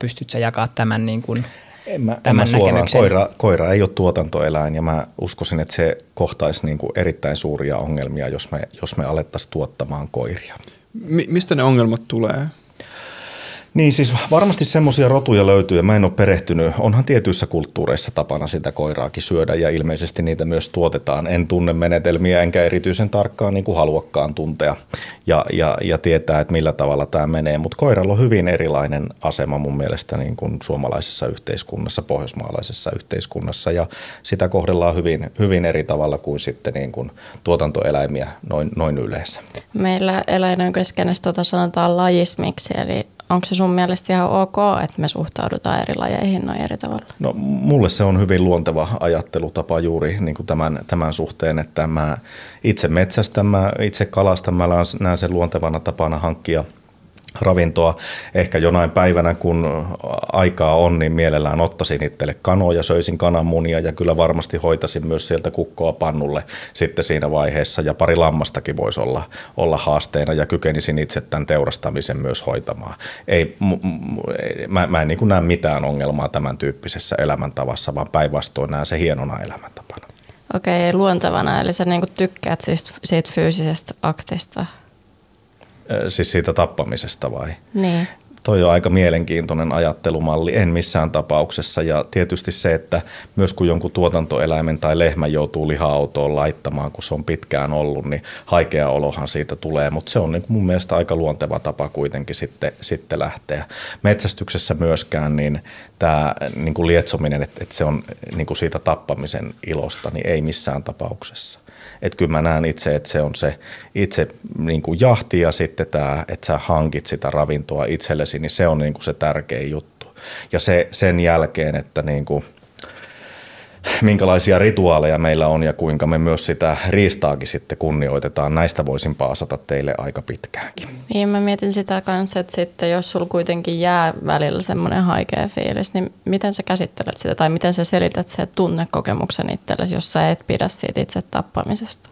pystyt sä jakaa tämän niin kuin en mä, tämän en mä suoraan. Koira, koira ei ole tuotantoeläin ja mä uskoisin, että se kohtaisi niin kuin erittäin suuria ongelmia, jos me, jos me alettaisiin tuottamaan koiria. Mi- mistä ne ongelmat tulee? Niin siis varmasti semmoisia rotuja löytyy ja mä en ole perehtynyt. Onhan tietyissä kulttuureissa tapana sitä koiraakin syödä ja ilmeisesti niitä myös tuotetaan. En tunne menetelmiä enkä erityisen tarkkaan niin kuin haluakaan tuntea ja, ja, ja tietää, että millä tavalla tämä menee. Mutta koiralla on hyvin erilainen asema mun mielestä niin kuin suomalaisessa yhteiskunnassa, pohjoismaalaisessa yhteiskunnassa ja sitä kohdellaan hyvin, hyvin eri tavalla kuin sitten niin kuin tuotantoeläimiä noin, noin yleensä. Meillä eläinten keskenessä tuota sanotaan lajismiksi, eli onko se sun mielestä ihan ok, että me suhtaudutaan eri lajeihin noin eri tavalla? No mulle se on hyvin luonteva ajattelutapa juuri niin kuin tämän, tämän suhteen, että mä itse metsästän, mä itse kalastan, mä näen sen luontevana tapana hankkia – ravintoa. Ehkä jonain päivänä, kun aikaa on, niin mielellään ottaisin itselle kanoja, söisin kananmunia ja kyllä varmasti hoitasin myös sieltä kukkoa pannulle sitten siinä vaiheessa. Ja pari lammastakin voisi olla, olla haasteena ja kykenisin itse tämän teurastamisen myös hoitamaan. Ei, m- m- mä, mä en niin näe mitään ongelmaa tämän tyyppisessä elämäntavassa, vaan päinvastoin näen se hienona elämäntapana. Okei, luontevana, eli sä niin tykkäät siis siitä fyysisestä aktista – Siis siitä tappamisesta vai? Niin. Toi on aika mielenkiintoinen ajattelumalli, en missään tapauksessa. Ja tietysti se, että myös kun jonkun tuotantoeläimen tai lehmä joutuu liha-autoon laittamaan, kun se on pitkään ollut, niin haikea olohan siitä tulee. Mutta se on niin mun mielestä aika luonteva tapa kuitenkin sitten, sitten lähteä. Metsästyksessä myöskään niin tämä niin lietsominen, että, että se on niin kuin siitä tappamisen ilosta, niin ei missään tapauksessa. Että kyllä mä näen itse, että se on se itse niin kuin jahti ja sitten tämä, että sä hankit sitä ravintoa itsellesi, niin se on niin kuin se tärkein juttu. Ja se, sen jälkeen, että niin kuin, minkälaisia rituaaleja meillä on ja kuinka me myös sitä riistaakin sitten kunnioitetaan. Näistä voisin paasata teille aika pitkäänkin. Niin, mä mietin sitä kanssa, että sitten jos sulla kuitenkin jää välillä semmoinen haikea fiilis, niin miten sä käsittelet sitä tai miten sä selität sen tunnekokemuksen itsellesi, jos sä et pidä siitä itse tappamisesta?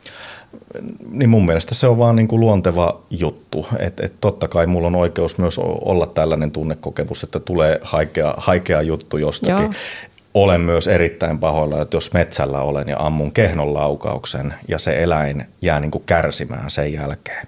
Niin mun mielestä se on vaan niin kuin luonteva juttu. että et totta kai mulla on oikeus myös olla tällainen tunnekokemus, että tulee haikea, haikea juttu jostakin. Joo olen myös erittäin pahoilla, että jos metsällä olen ja ammun kehnon laukauksen ja se eläin jää niin kuin kärsimään sen jälkeen.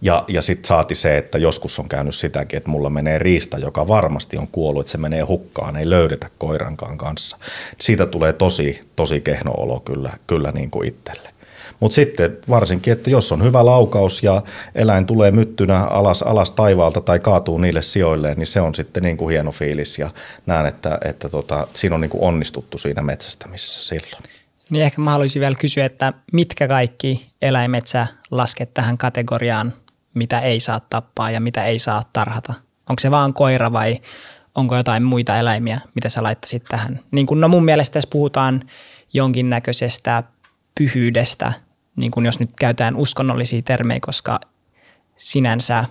Ja, ja sitten saati se, että joskus on käynyt sitäkin, että mulla menee riista, joka varmasti on kuollut, että se menee hukkaan, ei löydetä koirankaan kanssa. Siitä tulee tosi, tosi kehno olo kyllä, kyllä niin kuin itselle. Mutta sitten varsinkin, että jos on hyvä laukaus ja eläin tulee myttynä alas, alas taivaalta tai kaatuu niille sijoilleen, niin se on sitten niin kuin hieno fiilis ja näen, että, että tota, siinä on niin kuin onnistuttu siinä metsästämisessä silloin. Niin ehkä mä haluaisin vielä kysyä, että mitkä kaikki eläimet sä lasket tähän kategoriaan, mitä ei saa tappaa ja mitä ei saa tarhata? Onko se vaan koira vai onko jotain muita eläimiä, mitä sä laittaisit tähän? Niin kun, no mun mielestä tässä puhutaan jonkinnäköisestä pyhyydestä, niin kuin jos nyt käytetään uskonnollisia termejä, koska sinänsä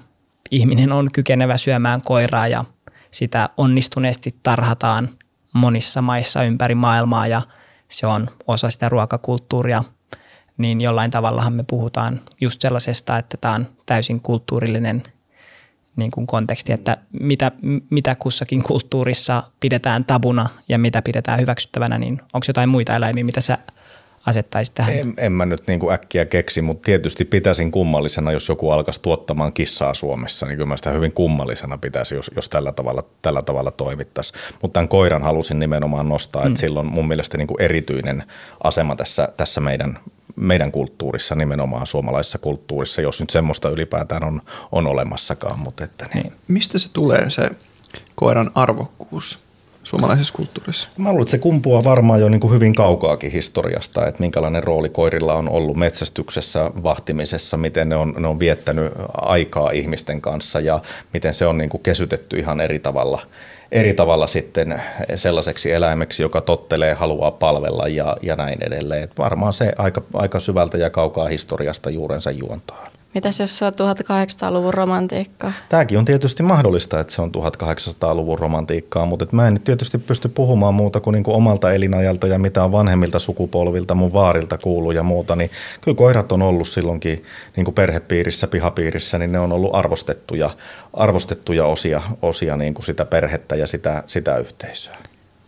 ihminen on kykenevä syömään koiraa ja sitä onnistuneesti tarhataan monissa maissa ympäri maailmaa ja se on osa sitä ruokakulttuuria, niin jollain tavallahan me puhutaan just sellaisesta, että tämä on täysin kulttuurillinen niin kuin konteksti, että mitä, mitä kussakin kulttuurissa pidetään tabuna ja mitä pidetään hyväksyttävänä, niin onko jotain muita eläimiä, mitä sä asettaisi tähän? En, en mä nyt niin kuin äkkiä keksi, mutta tietysti pitäisin kummallisena, jos joku alkaisi tuottamaan kissaa Suomessa, niin kyllä mä sitä hyvin kummallisena pitäisi, jos, jos tällä, tavalla, tällä tavalla toimittaisiin. Mutta tämän koiran halusin nimenomaan nostaa, mm. että sillä on mun mielestä niin kuin erityinen asema tässä, tässä meidän, meidän kulttuurissa, nimenomaan suomalaisessa kulttuurissa, jos nyt semmoista ylipäätään on, on olemassakaan. Mutta että niin. Niin. Mistä se tulee se koiran arvokkuus? Suomalaisessa kulttuurissa? Mä luulen, että se kumpuaa varmaan jo niin kuin hyvin kaukaakin historiasta, että minkälainen rooli koirilla on ollut metsästyksessä, vahtimisessa, miten ne on, ne on viettänyt aikaa ihmisten kanssa ja miten se on niin kuin kesytetty ihan eri tavalla eri tavalla sitten sellaiseksi eläimeksi, joka tottelee, haluaa palvella ja, ja näin edelleen. Et varmaan se aika, aika syvältä ja kaukaa historiasta juurensa juontaa. Mitäs jos se on 1800-luvun romantiikkaa? Tämäkin on tietysti mahdollista, että se on 1800-luvun romantiikkaa, mutta mä en tietysti pysty puhumaan muuta kuin, niin kuin omalta elinajalta ja mitä on vanhemmilta sukupolvilta, mun vaarilta kuuluu ja muuta. Niin kyllä koirat on ollut silloinkin niin kuin perhepiirissä, pihapiirissä, niin ne on ollut arvostettuja, arvostettuja osia, osia niin kuin sitä perhettä ja sitä, sitä yhteisöä.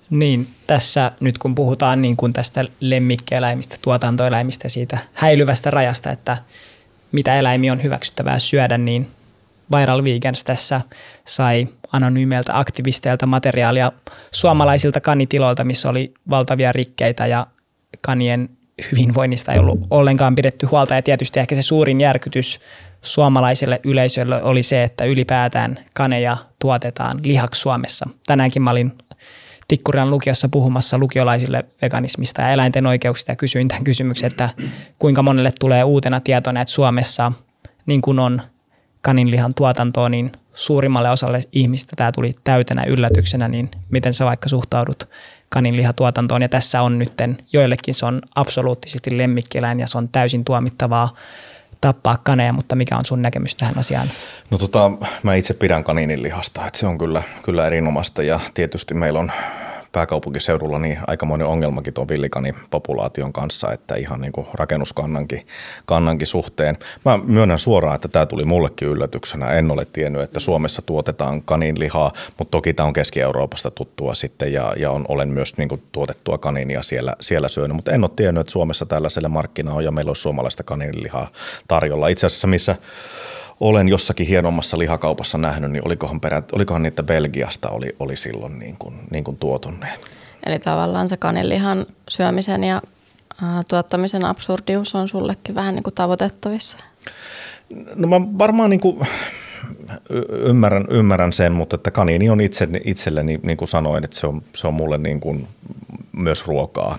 Niin, tässä nyt kun puhutaan niin kuin tästä lemmikkieläimistä, tuotantoeläimistä, siitä häilyvästä rajasta, että – mitä eläimiä on hyväksyttävää syödä, niin Viral Vegans tässä sai anonyymeiltä aktivisteilta materiaalia suomalaisilta kanitiloilta, missä oli valtavia rikkeitä ja kanien hyvinvoinnista ei ollut ollenkaan pidetty huolta. Ja tietysti ehkä se suurin järkytys suomalaiselle yleisölle oli se, että ylipäätään kaneja tuotetaan lihaksi Suomessa. Tänäänkin mä olin Tikkurilan lukiossa puhumassa lukiolaisille veganismista ja eläinten oikeuksista ja kysyin tämän kysymyksen, että kuinka monelle tulee uutena tietona, että Suomessa niin kuin on kaninlihan tuotantoa, niin suurimmalle osalle ihmistä tämä tuli täytenä yllätyksenä, niin miten sä vaikka suhtaudut kaninlihatuotantoon. Ja tässä on nyt joillekin se on absoluuttisesti lemmikkieläin ja se on täysin tuomittavaa tappaa kaneja, mutta mikä on sun näkemys tähän asiaan? No tota, mä itse pidän kaninin lihasta, että se on kyllä, kyllä erinomaista ja tietysti meillä on pääkaupunkiseudulla niin aikamoinen ongelmakin tuon villikanipopulaation kanssa, että ihan niin kuin rakennuskannankin kannankin suhteen. Mä myönnän suoraan, että tämä tuli mullekin yllätyksenä. En ole tiennyt, että Suomessa tuotetaan kaninlihaa, mutta toki tämä on Keski-Euroopasta tuttua sitten ja, ja on, olen myös niin kuin tuotettua kaninia siellä, siellä syönyt, mutta en ole tiennyt, että Suomessa tällaiselle markkina on ja meillä on suomalaista kaninlihaa tarjolla. Itse asiassa missä olen jossakin hienommassa lihakaupassa nähnyt, niin olikohan, perät, olikohan niitä Belgiasta oli, oli silloin niin kuin, niin kuin tuotunneet. Eli tavallaan se kanelihan syömisen ja tuottamisen absurdius on sullekin vähän niin kuin tavoitettavissa? No mä varmaan niin kuin ymmärrän, ymmärrän sen, mutta että kaniini on itse, itselleni, niin kuin sanoin, että se on, se on mulle niin kuin myös ruokaa.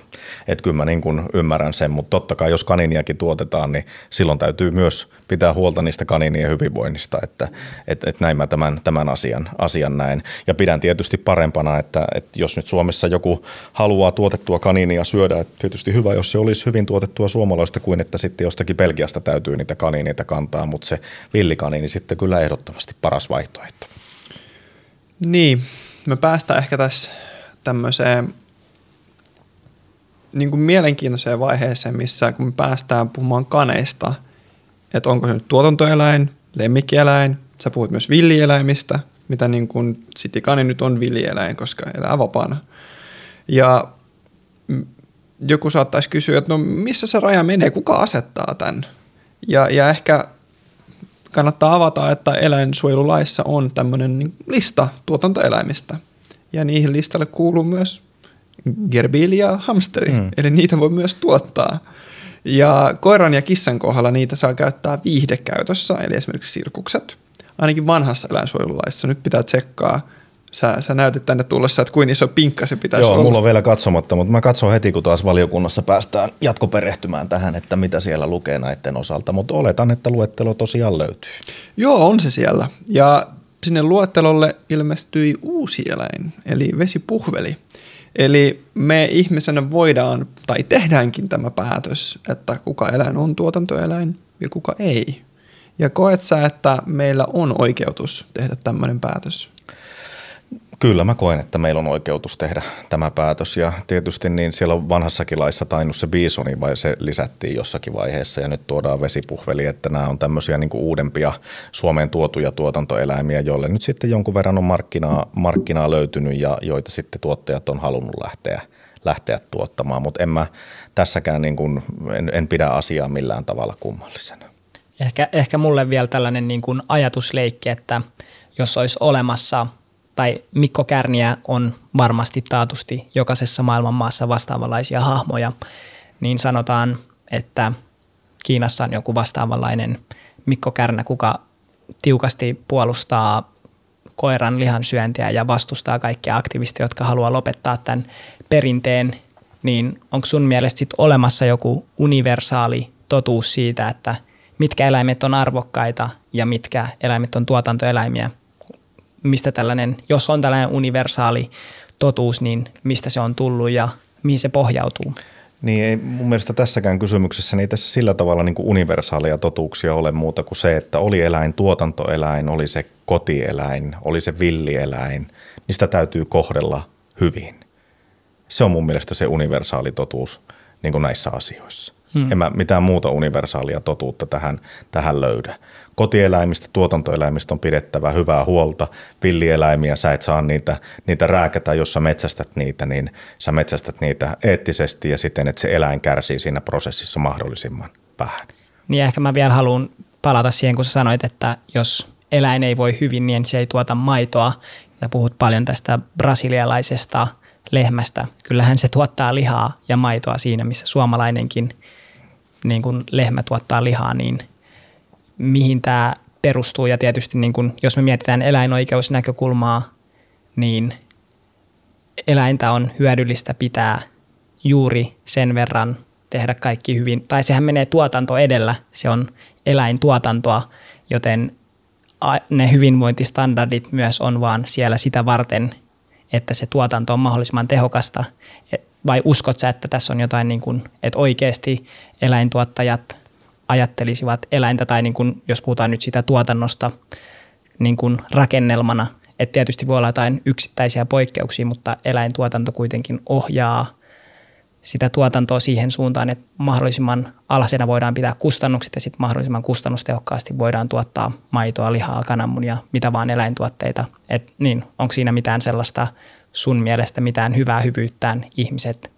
Että kyllä mä niin kuin ymmärrän sen, mutta totta kai jos kaniniakin tuotetaan, niin silloin täytyy myös pitää huolta niistä kaninien hyvinvoinnista, että et, et näin mä tämän, tämän asian, asian näen. Ja pidän tietysti parempana, että, että jos nyt Suomessa joku haluaa tuotettua kaninia syödä, että tietysti hyvä, jos se olisi hyvin tuotettua suomalaista kuin että sitten jostakin Belgiasta täytyy niitä kanineita kantaa, mutta se villikaniini sitten kyllä ehdottomasti paras vaihtoehto. Niin, me päästään ehkä tässä tämmöiseen niin kuin mielenkiintoiseen vaiheeseen, missä kun me päästään puhumaan kaneista, että onko se nyt tuotantoeläin, lemmikkieläin, sä puhut myös villieläimistä, mitä niin kuin sitikani nyt on villieläin, koska elää vapaana. Ja joku saattaisi kysyä, että no missä se raja menee, kuka asettaa tämän? Ja, ja ehkä kannattaa avata, että eläinsuojelulaissa on tämmöinen lista tuotantoeläimistä. Ja niihin listalle kuuluu myös gerbiili ja hamsteri, mm. eli niitä voi myös tuottaa. Ja koiran ja kissan kohdalla niitä saa käyttää viihdekäytössä, eli esimerkiksi sirkukset. Ainakin vanhassa eläinsuojelulaissa. Nyt pitää tsekkaa Sä, sä näytit tänne tullessa, että kuin iso pinkka se pitäisi Joo, olla. mulla on vielä katsomatta, mutta mä katson heti, kun taas valiokunnassa päästään jatkoperehtymään tähän, että mitä siellä lukee näiden osalta. Mutta oletan, että luettelo tosiaan löytyy. Joo, on se siellä. Ja sinne luettelolle ilmestyi uusi eläin, eli vesipuhveli. Eli me ihmisenä voidaan, tai tehdäänkin tämä päätös, että kuka eläin on tuotantoeläin ja kuka ei. Ja koet sä, että meillä on oikeutus tehdä tämmöinen päätös? Kyllä mä koen, että meillä on oikeutus tehdä tämä päätös. Ja tietysti niin siellä on vanhassakin laissa tainnut se biisoni vai se lisättiin jossakin vaiheessa. Ja nyt tuodaan vesipuhveli, että nämä on tämmöisiä niin uudempia Suomeen tuotuja tuotantoeläimiä, joille nyt sitten jonkun verran on markkinaa, markkinaa löytynyt ja joita sitten tuottajat on halunnut lähteä, lähteä tuottamaan, mutta en mä tässäkään niin kuin, en, en pidä asiaa millään tavalla kummallisena. Ehkä, ehkä mulle vielä tällainen niin kuin ajatusleikki, että jos olisi olemassa – tai Mikko Kärniä on varmasti taatusti jokaisessa maailman maassa vastaavanlaisia hahmoja, niin sanotaan, että Kiinassa on joku vastaavanlainen Mikko Kärnä, kuka tiukasti puolustaa koiran lihan syöntiä ja vastustaa kaikkia aktivisteja, jotka haluaa lopettaa tämän perinteen, niin onko sun mielestä sit olemassa joku universaali totuus siitä, että mitkä eläimet on arvokkaita ja mitkä eläimet on tuotantoeläimiä – mistä tällainen, jos on tällainen universaali totuus, niin mistä se on tullut ja mihin se pohjautuu? Niin ei mun mielestä tässäkään kysymyksessä niin ei tässä sillä tavalla niin kuin universaalia totuuksia ole muuta kuin se, että oli eläin tuotantoeläin, oli se kotieläin, oli se villieläin, sitä täytyy kohdella hyvin. Se on mun mielestä se universaali totuus niin kuin näissä asioissa. Hmm. En mä mitään muuta universaalia totuutta tähän, tähän löydä kotieläimistä, tuotantoeläimistä on pidettävä hyvää huolta. Villieläimiä, sä et saa niitä, niitä rääkätä, jos sä metsästät niitä, niin sä metsästät niitä eettisesti ja siten, että se eläin kärsii siinä prosessissa mahdollisimman vähän. Niin ehkä mä vielä haluan palata siihen, kun sä sanoit, että jos eläin ei voi hyvin, niin se ei tuota maitoa. Ja puhut paljon tästä brasilialaisesta lehmästä. Kyllähän se tuottaa lihaa ja maitoa siinä, missä suomalainenkin niin kuin lehmä tuottaa lihaa, niin – mihin tämä perustuu. Ja tietysti niin kun, jos me mietitään eläinoikeusnäkökulmaa, niin eläintä on hyödyllistä pitää juuri sen verran tehdä kaikki hyvin. Tai sehän menee tuotanto edellä, se on eläintuotantoa, joten ne hyvinvointistandardit myös on vaan siellä sitä varten, että se tuotanto on mahdollisimman tehokasta. Vai uskot sä, että tässä on jotain, niin kuin, että oikeasti eläintuottajat ajattelisivat eläintä tai niin kuin, jos puhutaan nyt sitä tuotannosta niin kuin rakennelmana, että tietysti voi olla jotain yksittäisiä poikkeuksia, mutta eläintuotanto kuitenkin ohjaa sitä tuotantoa siihen suuntaan, että mahdollisimman alhaisena voidaan pitää kustannukset ja sitten mahdollisimman kustannustehokkaasti voidaan tuottaa maitoa, lihaa, kananmunia, mitä vaan eläintuotteita. Et niin, onko siinä mitään sellaista sun mielestä mitään hyvää hyvyyttään ihmiset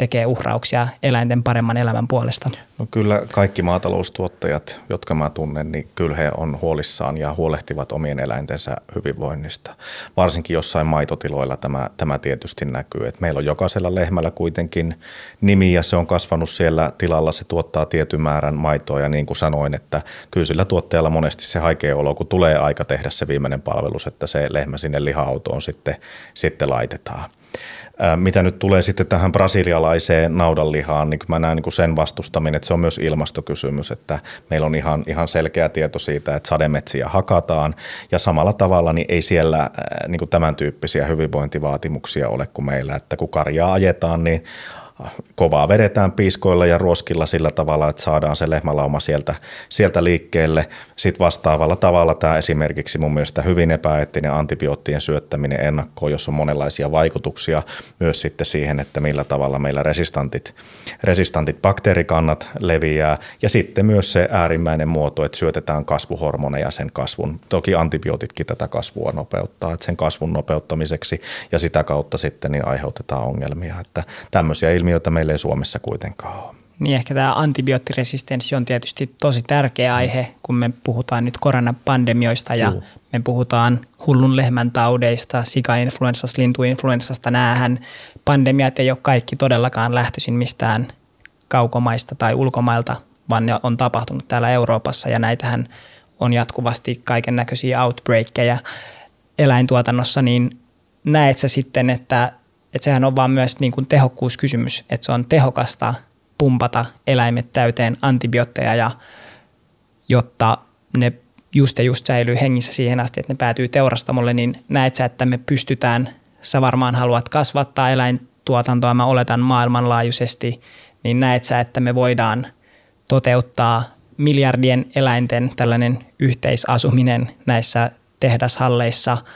tekee uhrauksia eläinten paremman elämän puolesta? No kyllä kaikki maataloustuottajat, jotka mä tunnen, niin kyllä he on huolissaan ja huolehtivat omien eläintensä hyvinvoinnista. Varsinkin jossain maitotiloilla tämä, tämä tietysti näkyy. Et meillä on jokaisella lehmällä kuitenkin nimi ja se on kasvanut siellä tilalla, se tuottaa tietyn määrän maitoa ja niin kuin sanoin, että kyllä sillä tuottajalla monesti se haikea olo, kun tulee aika tehdä se viimeinen palvelus, että se lehmä sinne liha-autoon sitten, sitten laitetaan. Mitä nyt tulee sitten tähän brasilialaiseen naudanlihaan, niin mä näen niin kuin sen vastustaminen, että se on myös ilmastokysymys, että meillä on ihan, ihan selkeä tieto siitä, että sademetsiä hakataan. Ja samalla tavalla niin ei siellä niin kuin tämän tyyppisiä hyvinvointivaatimuksia ole kuin meillä, että kun karjaa ajetaan, niin kovaa vedetään piiskoilla ja ruoskilla sillä tavalla, että saadaan se lehmälauma sieltä, sieltä liikkeelle. Sitten vastaavalla tavalla tämä esimerkiksi mun mielestä hyvin epäeettinen antibioottien syöttäminen ennakkoon, jossa on monenlaisia vaikutuksia myös sitten siihen, että millä tavalla meillä resistantit, resistantit bakteerikannat leviää ja sitten myös se äärimmäinen muoto, että syötetään kasvuhormoneja sen kasvun. Toki antibiootitkin tätä kasvua nopeuttaa, että sen kasvun nopeuttamiseksi ja sitä kautta sitten niin aiheutetaan ongelmia, että tämmöisiä ilmiöitä ilmiötä meillä ei Suomessa kuitenkaan ole. Niin ehkä tämä antibioottiresistenssi on tietysti tosi tärkeä aihe, kun me puhutaan nyt koronapandemioista ja Juu. me puhutaan hullun lehmän taudeista, sika-influenssasta, lintuinfluenssasta. Nämähän pandemiat ei ole kaikki todellakaan lähtöisin mistään kaukomaista tai ulkomailta, vaan ne on tapahtunut täällä Euroopassa ja näitähän on jatkuvasti kaiken näköisiä outbreakkeja eläintuotannossa, niin näet sä sitten, että että sehän on vaan myös niin kuin tehokkuuskysymys, että se on tehokasta pumpata eläimet täyteen antibiootteja, ja, jotta ne just ja just säilyy hengissä siihen asti, että ne päätyy teurastamolle, niin näet sä, että me pystytään, sä varmaan haluat kasvattaa eläintuotantoa, mä oletan maailmanlaajuisesti, niin näet sä, että me voidaan toteuttaa miljardien eläinten tällainen yhteisasuminen näissä tehdashalleissa –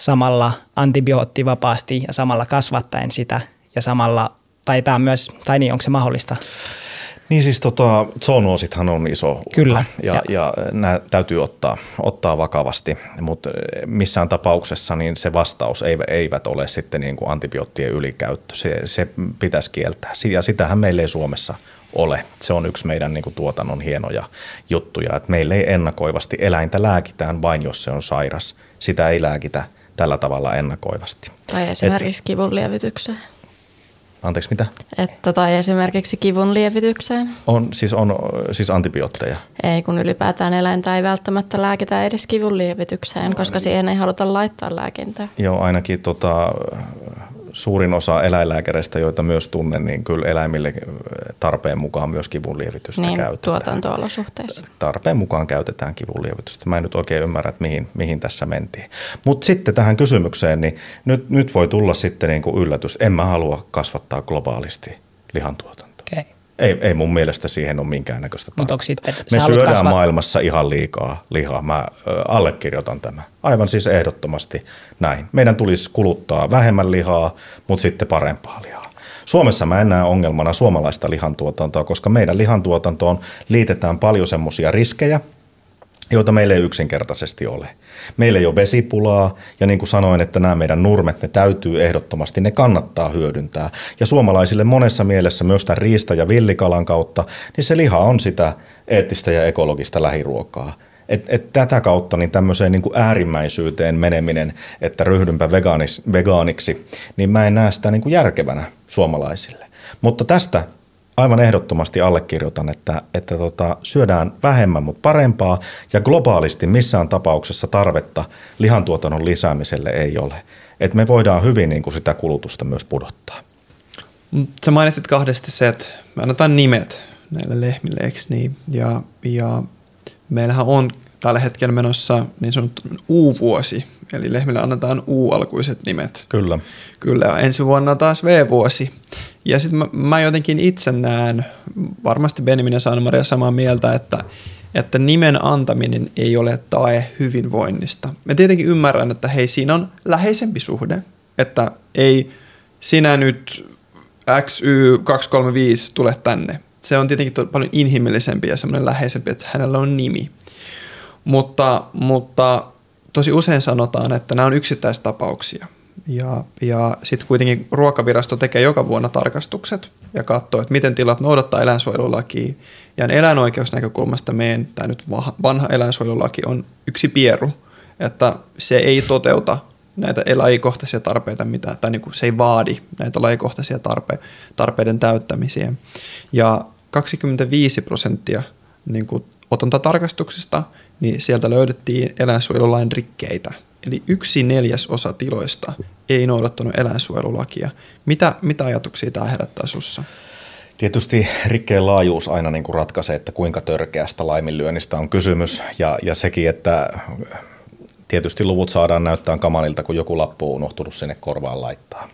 samalla antibioottivapaasti ja samalla kasvattaen sitä ja samalla, tai tämä myös, tai niin, onko se mahdollista? Niin siis tota, zoonoosithan on iso Kyllä. Ja, ja. ja nämä täytyy ottaa, ottaa vakavasti, mutta missään tapauksessa niin se vastaus ei, eivät ole sitten niin kuin antibioottien ylikäyttö. Se, se pitäisi kieltää ja sitähän meillä ei Suomessa ole. Se on yksi meidän niin kuin, tuotannon hienoja juttuja, että meillä ei ennakoivasti eläintä lääkitään vain jos se on sairas. Sitä ei lääkitä – tällä tavalla ennakoivasti. Tai esimerkiksi Et, kivun lievitykseen. Anteeksi, mitä? Että tai esimerkiksi kivun lievitykseen. On, siis on siis antibiootteja. Ei, kun ylipäätään eläintä ei välttämättä lääkitä edes kivun lievitykseen, no, koska niin. siihen ei haluta laittaa lääkintää. Joo, ainakin tota, suurin osa eläinlääkäreistä, joita myös tunnen, niin kyllä eläimille tarpeen mukaan myös kivunlievitystä niin, käytetään. tuotantoolosuhteissa. Tarpeen mukaan käytetään kivunlievitystä. Mä en nyt oikein ymmärrä, että mihin, mihin tässä mentiin. Mutta sitten tähän kysymykseen, niin nyt, nyt voi tulla sitten niin kuin yllätys. En mä halua kasvattaa globaalisti lihantuotantoa. Okay. Ei, ei mun mielestä siihen ole minkäännäköistä Mut sitten, Me syödään kasvat... maailmassa ihan liikaa lihaa. Mä allekirjoitan tämä. Aivan siis ehdottomasti näin. Meidän tulisi kuluttaa vähemmän lihaa, mutta sitten parempaa lihaa. Suomessa mä en näe ongelmana suomalaista lihantuotantoa, koska meidän lihantuotantoon liitetään paljon semmoisia riskejä, joita meillä ei yksinkertaisesti ole. Meillä ei ole vesipulaa ja niin kuin sanoin, että nämä meidän nurmet, ne täytyy ehdottomasti, ne kannattaa hyödyntää. Ja suomalaisille monessa mielessä myös tämän riista- ja villikalan kautta, niin se liha on sitä eettistä ja ekologista lähiruokaa. Et, et tätä kautta niin tämmöiseen niin kuin äärimmäisyyteen meneminen, että ryhdynpä vegaanis, vegaaniksi, niin mä en näe sitä niin kuin järkevänä suomalaisille. Mutta tästä aivan ehdottomasti allekirjoitan, että, että tota, syödään vähemmän, mutta parempaa ja globaalisti missään tapauksessa tarvetta lihantuotannon lisäämiselle ei ole. Et me voidaan hyvin niin kuin sitä kulutusta myös pudottaa. Sä mainitsit kahdesti se, että me annetaan nimet näille lehmille, eikö niin? Ja, ja meillähän on tällä hetkellä menossa niin sanottu U-vuosi, eli lehmille annetaan U-alkuiset nimet. Kyllä. Kyllä, ja ensi vuonna taas V-vuosi. Ja sitten mä, mä jotenkin itse näen, varmasti Benjamin ja Sanna-Maria samaa mieltä, että, että nimen antaminen ei ole tae hyvinvoinnista. Mä tietenkin ymmärrän, että hei, siinä on läheisempi suhde, että ei sinä nyt XY235 tule tänne. Se on tietenkin paljon inhimillisempi ja semmoinen läheisempi, että hänellä on nimi. Mutta, mutta tosi usein sanotaan, että nämä on yksittäistapauksia – ja, ja sitten kuitenkin ruokavirasto tekee joka vuonna tarkastukset ja katsoo, että miten tilat noudattaa eläinsuojelulakia. Ja eläinoikeusnäkökulmasta meidän, tämä nyt vanha eläinsuojelulaki on yksi pieru, että se ei toteuta näitä lajikohtaisia tarpeita, mitä, tai niin kuin se ei vaadi näitä lajikohtaisia tarpe, tarpeiden täyttämisiä. Ja 25 prosenttia niin kuin otantatarkastuksista, niin sieltä löydettiin eläinsuojelulain rikkeitä eli yksi neljäsosa tiloista ei noudattanut eläinsuojelulakia. Mitä, mitä ajatuksia tämä herättää sussa? Tietysti rikkeen laajuus aina niin kuin ratkaisee, että kuinka törkeästä laiminlyönnistä on kysymys ja, ja sekin, että tietysti luvut saadaan näyttää kamalilta, kun joku lappu on unohtunut sinne korvaan laittaa.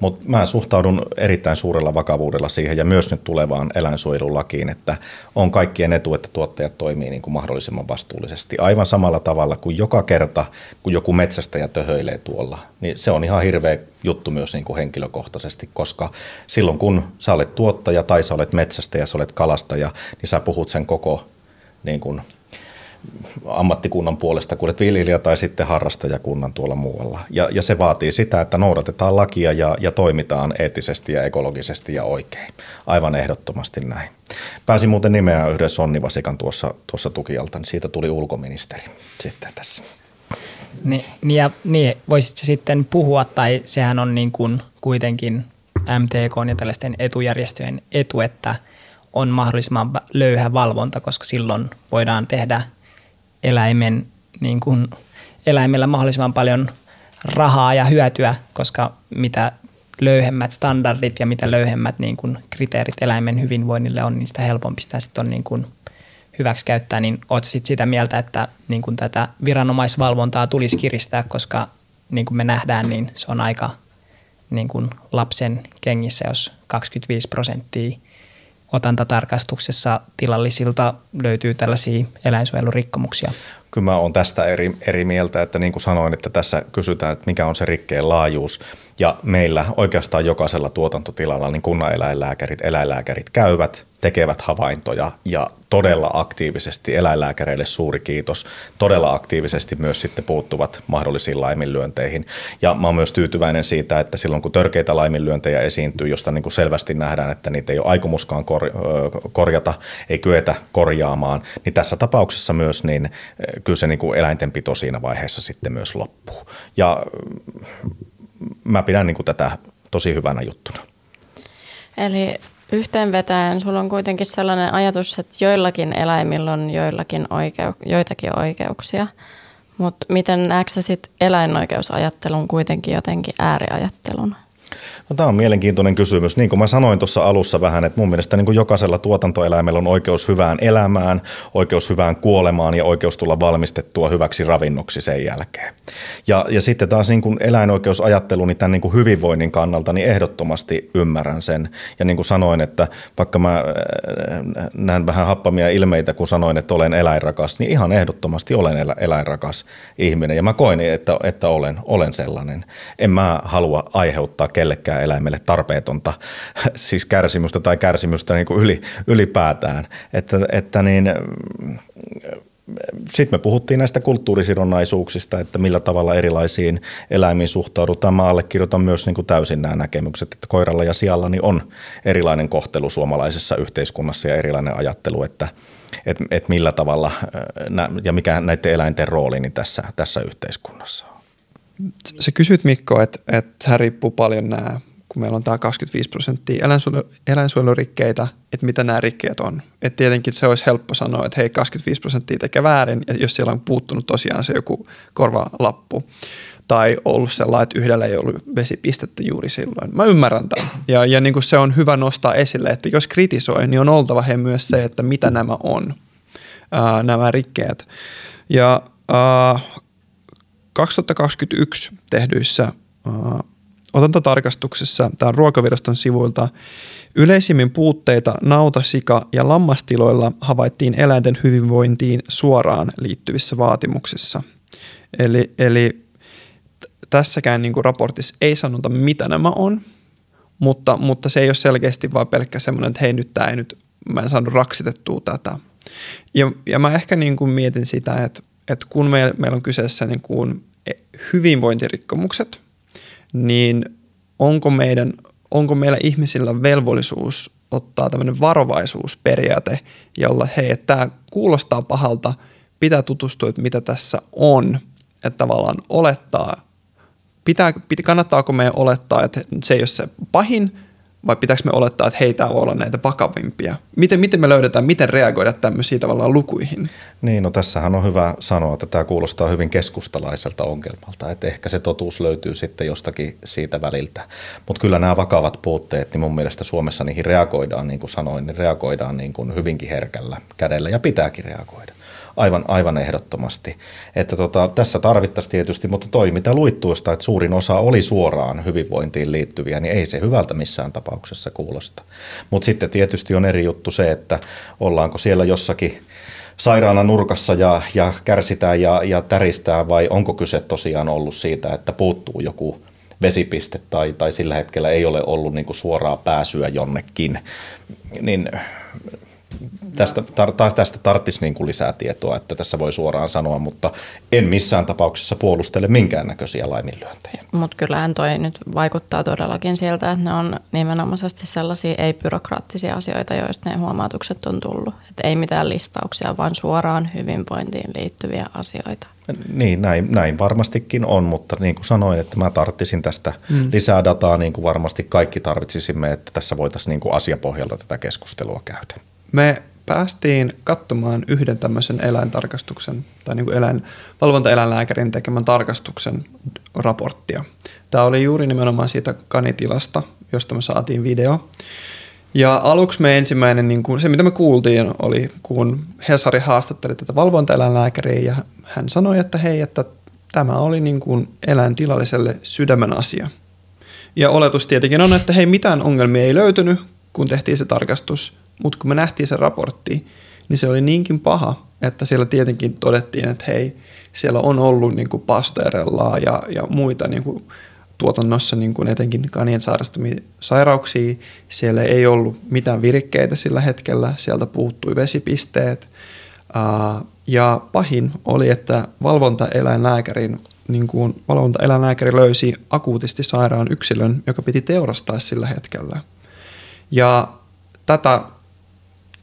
Mutta mä suhtaudun erittäin suurella vakavuudella siihen ja myös nyt tulevaan eläinsuojelulakiin, että on kaikkien etu, että tuottajat toimii niin kuin mahdollisimman vastuullisesti. Aivan samalla tavalla kuin joka kerta, kun joku metsästäjä töhöilee tuolla, niin se on ihan hirveä juttu myös niin kuin henkilökohtaisesti, koska silloin kun sä olet tuottaja tai sä olet metsästäjä, sä olet kalastaja, niin sä puhut sen koko niin kuin ammattikunnan puolesta, kun olet viljelijä tai sitten harrastajakunnan tuolla muualla. Ja, ja se vaatii sitä, että noudatetaan lakia ja, ja toimitaan eettisesti ja ekologisesti ja oikein. Aivan ehdottomasti näin. Pääsin muuten nimeä yhden sonnivasikan tuossa, tuossa tukialta, niin siitä tuli ulkoministeri sitten tässä. Niin, ja, niin voisitko sitten puhua, tai sehän on niin kuin kuitenkin MTK ja tällaisten etujärjestöjen etu, että on mahdollisimman löyhä valvonta, koska silloin voidaan tehdä – eläimen, niin kuin, eläimellä mahdollisimman paljon rahaa ja hyötyä, koska mitä löyhemmät standardit ja mitä löyhemmät niin kuin kriteerit eläimen hyvinvoinnille on, niin sitä helpompi sitä sitten on niin kuin hyväksi käyttää, niin oletko sitten sitä mieltä, että niin kuin tätä viranomaisvalvontaa tulisi kiristää, koska niin kuin me nähdään, niin se on aika niin kuin lapsen kengissä, jos 25 prosenttia otantatarkastuksessa tilallisilta löytyy tällaisia eläinsuojelurikkomuksia? Kyllä mä oon tästä eri, eri mieltä, että niin kuin sanoin, että tässä kysytään, että mikä on se rikkeen laajuus. Ja meillä oikeastaan jokaisella tuotantotilalla niin kunnaneläinlääkärit, eläinlääkärit käyvät, tekevät havaintoja ja todella aktiivisesti, eläinlääkäreille suuri kiitos, todella aktiivisesti myös sitten puuttuvat mahdollisiin laiminlyönteihin. Ja mä oon myös tyytyväinen siitä, että silloin kun törkeitä laiminlyöntejä esiintyy, josta niin kuin selvästi nähdään, että niitä ei ole aikomuskaan kor- korjata, ei kyetä korjaamaan, niin tässä tapauksessa myös niin kyllä se niin kuin eläintenpito siinä vaiheessa sitten myös loppuu. Ja mä pidän niin kuin tätä tosi hyvänä juttuna. Eli yhteenvetäen sulla on kuitenkin sellainen ajatus, että joillakin eläimillä on joillakin oikeu- joitakin oikeuksia, mutta miten näetkö sit eläinoikeusajattelun kuitenkin jotenkin ääriajatteluna? No, tämä on mielenkiintoinen kysymys. Niin kuin mä sanoin tuossa alussa vähän, että mun mielestä niin kuin jokaisella tuotantoeläimellä on oikeus hyvään elämään, oikeus hyvään kuolemaan ja oikeus tulla valmistettua hyväksi ravinnoksi sen jälkeen. Ja, ja sitten taas niin kuin eläinoikeusajattelu niin tämän niin kuin hyvinvoinnin kannalta, niin ehdottomasti ymmärrän sen. Ja niin kuin sanoin, että vaikka mä äh, näen vähän happamia ilmeitä, kun sanoin, että olen eläinrakas, niin ihan ehdottomasti olen eläinrakas ihminen. Ja mä koin, että, että olen, olen sellainen. En mä halua aiheuttaa kellekään eläimelle tarpeetonta siis kärsimystä tai kärsimystä niin kuin yli, ylipäätään. Että, että niin, sitten me puhuttiin näistä kulttuurisidonnaisuuksista, että millä tavalla erilaisiin eläimiin suhtaudutaan. Mä allekirjoitan myös niin kuin täysin nämä näkemykset, että koiralla ja sijalla niin on erilainen kohtelu suomalaisessa yhteiskunnassa ja erilainen ajattelu, että et, et millä tavalla ja mikä näiden eläinten rooli niin tässä, tässä yhteiskunnassa on. Sä kysyt Mikko, että, että riippuu paljon nämä, kun meillä on tämä 25 prosenttia eläinsuojelu, eläinsuojelurikkeitä, että mitä nämä rikkeet on. Että tietenkin se olisi helppo sanoa, että hei 25 prosenttia tekee väärin, ja jos siellä on puuttunut tosiaan se joku korvalappu, tai ollut sellainen, että yhdellä ei ollut vesipistettä juuri silloin. Mä ymmärrän tämän. Ja, ja niin kuin se on hyvä nostaa esille, että jos kritisoi, niin on oltava he myös se, että mitä nämä on, ää, nämä rikkeet. Ja ää, 2021 tehdyissä uh, otantatarkastuksessa, tämä on ruokaviraston sivuilta, yleisimmin puutteita nauta-, sika- ja lammastiloilla havaittiin eläinten hyvinvointiin suoraan liittyvissä vaatimuksissa. Eli, eli tässäkään niin kuin raportissa ei sanota, mitä nämä on, mutta, mutta se ei ole selkeästi vaan pelkkä semmoinen, että hei nyt tämä ei nyt, mä en saanut raksitettua tätä. Ja, ja mä ehkä niin kuin mietin sitä, että, että kun meillä, meillä on kyseessä niin kuin hyvinvointirikkomukset, niin onko, meidän, onko meillä ihmisillä velvollisuus ottaa tämmöinen varovaisuusperiaate, jolla hei, että tämä kuulostaa pahalta, pitää tutustua, että mitä tässä on, että tavallaan olettaa, pitää, kannattaako meidän olettaa, että se ei ole se pahin, vai pitääkö me olettaa, että heitä voi olla näitä vakavimpia? Miten, miten me löydetään, miten reagoida tämmöisiin tavallaan lukuihin? Niin, no tässähän on hyvä sanoa, että tämä kuulostaa hyvin keskustalaiselta ongelmalta, että ehkä se totuus löytyy sitten jostakin siitä väliltä. Mutta kyllä nämä vakavat puutteet, niin mun mielestä Suomessa niihin reagoidaan, niin kuin sanoin, niin reagoidaan niin kuin hyvinkin herkällä kädellä ja pitääkin reagoida aivan, aivan ehdottomasti. Että tota, tässä tarvittaisiin tietysti, mutta toi mitä luit tuosta, että suurin osa oli suoraan hyvinvointiin liittyviä, niin ei se hyvältä missään tapauksessa kuulosta. Mutta sitten tietysti on eri juttu se, että ollaanko siellä jossakin sairaana nurkassa ja, ja kärsitään ja, ja täristää vai onko kyse tosiaan ollut siitä, että puuttuu joku vesipiste tai, tai sillä hetkellä ei ole ollut niin suoraa pääsyä jonnekin, niin tästä, tar, tästä tarttisi niin kuin lisää tietoa, että tässä voi suoraan sanoa, mutta en missään tapauksessa puolustele minkäännäköisiä laiminlyöntejä. Mutta kyllähän toi nyt vaikuttaa todellakin sieltä, että ne on nimenomaisesti sellaisia ei-byrokraattisia asioita, joista ne huomautukset on tullut. Että ei mitään listauksia, vaan suoraan hyvinvointiin liittyviä asioita. Niin, näin, näin varmastikin on, mutta niin kuin sanoin, että mä tarttisin tästä mm. lisää dataa, niin kuin varmasti kaikki tarvitsisimme, että tässä voitaisiin niin kuin asiapohjalta tätä keskustelua käydä. Me päästiin katsomaan yhden tämmöisen eläintarkastuksen tai niin kuin eläin, valvontaeläinlääkärin tekemän tarkastuksen raporttia. Tämä oli juuri nimenomaan siitä kanitilasta, josta me saatiin video. Ja aluksi me ensimmäinen, niin kuin, se mitä me kuultiin, oli kun Hesari haastatteli tätä valvontaeläinlääkäriä ja hän sanoi, että hei, että tämä oli niin kuin eläintilalliselle sydämen asia. Ja oletus tietenkin on, että hei, mitään ongelmia ei löytynyt, kun tehtiin se tarkastus – mutta kun me nähtiin se raportti, niin se oli niinkin paha, että siellä tietenkin todettiin, että hei, siellä on ollut niin kuin ja, ja muita niin kuin tuotannossa niin kuin etenkin kanien sairastamia sairauksia. Siellä ei ollut mitään virikkeitä sillä hetkellä, sieltä puuttui vesipisteet. Ja pahin oli, että valvontaeläinlääkärin niin kuin valvontaeläinlääkäri löysi akuutisti sairaan yksilön, joka piti teurastaa sillä hetkellä. Ja tätä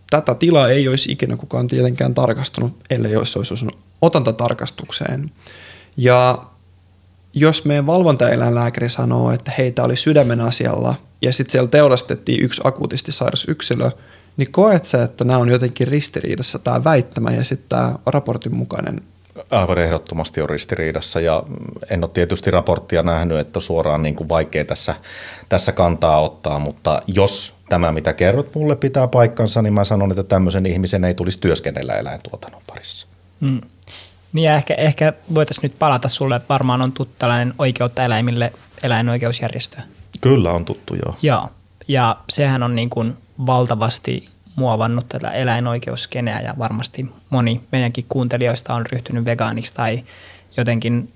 tätä tilaa ei olisi ikinä kukaan tietenkään tarkastanut, ellei olisi olisi osunut otantatarkastukseen. Ja jos meidän valvontaeläinlääkäri sanoo, että heitä oli sydämen asialla ja sitten siellä teurastettiin yksi akuutisti sairas yksilö, niin koet sä, että nämä on jotenkin ristiriidassa tämä väittämä ja sitten tämä raportin mukainen Aivan ehdottomasti on ristiriidassa ja en ole tietysti raporttia nähnyt, että suoraan niin kuin vaikea tässä, tässä kantaa ottaa, mutta jos tämä, mitä kerrot mulle, pitää paikkansa, niin mä sanon, että tämmöisen ihmisen ei tulisi työskennellä eläintuotannon parissa. Hmm. Niin ja ehkä, ehkä voitaisiin nyt palata sulle, varmaan on tuttu tällainen oikeutta eläimille eläinoikeusjärjestö. Kyllä on tuttu, joo. Joo, ja sehän on niin kuin valtavasti muovannut tätä eläinoikeuskeneä ja varmasti moni meidänkin kuuntelijoista on ryhtynyt vegaaniksi tai jotenkin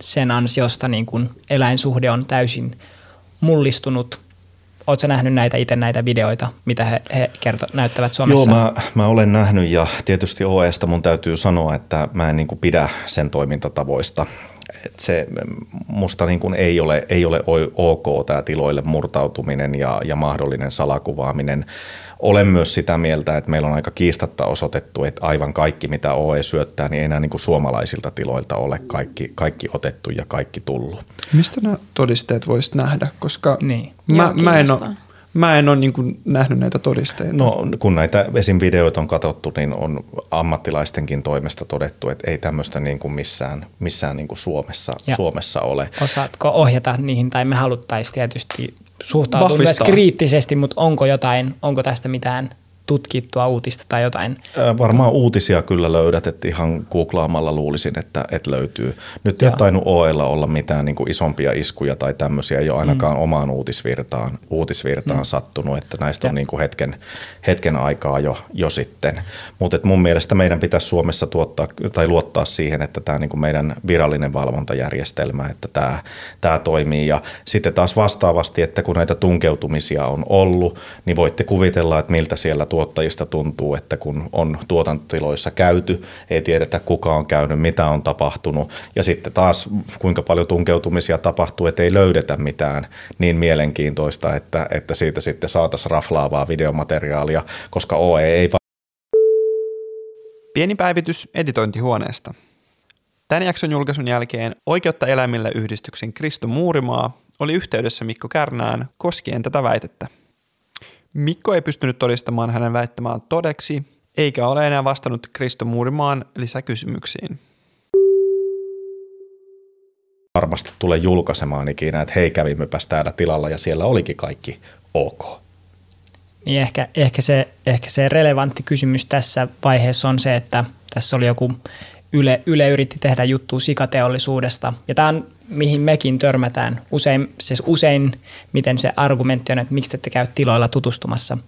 sen ansiosta niin kuin eläinsuhde on täysin mullistunut. Oletko nähnyt näitä itse näitä videoita, mitä he, he kerto, näyttävät Suomessa? Joo, mä, mä olen nähnyt ja tietysti OEsta mun täytyy sanoa, että mä en niin kuin pidä sen toimintatavoista. Et se musta niin kuin ei, ole, ei ole ok tämä tiloille murtautuminen ja, ja mahdollinen salakuvaaminen olen myös sitä mieltä, että meillä on aika kiistatta osoitettu, että aivan kaikki, mitä OE syöttää, niin ei enää niin kuin suomalaisilta tiloilta ole kaikki, kaikki otettu ja kaikki tullut. Mistä nämä todisteet voisit nähdä? Koska niin. mä, Joo, mä en ole Mä en ole niin kuin nähnyt näitä todisteita. No kun näitä esim. videoita on katsottu, niin on ammattilaistenkin toimesta todettu, että ei tämmöistä niin kuin missään, missään niin kuin Suomessa, Suomessa ole. Osaatko ohjata niihin, tai me haluttaisiin tietysti suhtautua myös kriittisesti, mutta onko jotain, onko tästä mitään tutkittua uutista tai jotain? Varmaan uutisia kyllä löydät, että ihan googlaamalla luulisin, että, että löytyy. Nyt ei ole tainnut OElla olla mitään niin kuin isompia iskuja tai tämmöisiä, ei ole ainakaan mm. omaan uutisvirtaan, uutisvirtaan mm. sattunut, että näistä ja. on niin kuin hetken, hetken aikaa jo, jo sitten. Mutta mun mielestä meidän pitäisi Suomessa tuottaa tai luottaa siihen, että tämä niin kuin meidän virallinen valvontajärjestelmä, että tämä, tämä toimii. Ja sitten taas vastaavasti, että kun näitä tunkeutumisia on ollut, niin voitte kuvitella, että miltä siellä tuottajista tuntuu, että kun on tuotantotiloissa käyty, ei tiedetä kuka on käynyt, mitä on tapahtunut ja sitten taas kuinka paljon tunkeutumisia tapahtuu, että ei löydetä mitään niin mielenkiintoista, että, että siitä sitten saataisiin raflaavaa videomateriaalia, koska OE ei va- Pieni päivitys editointihuoneesta. Tämän jakson julkaisun jälkeen Oikeutta eläimille yhdistyksen Kristo Muurimaa oli yhteydessä Mikko Kärnään koskien tätä väitettä. Mikko ei pystynyt todistamaan hänen väittämään todeksi, eikä ole enää vastannut Kristo Muurimaan lisäkysymyksiin. Varmasti tulee julkaisemaan ikinä, että hei kävimmepäs täällä tilalla ja siellä olikin kaikki ok. Niin ehkä, ehkä, se, ehkä se relevantti kysymys tässä vaiheessa on se, että tässä oli joku Yle, Yle yritti tehdä juttua sikateollisuudesta. Ja tämä on, mihin mekin törmätään usein, siis usein, miten se argumentti on, että miksi te käy tiloilla tutustumassa.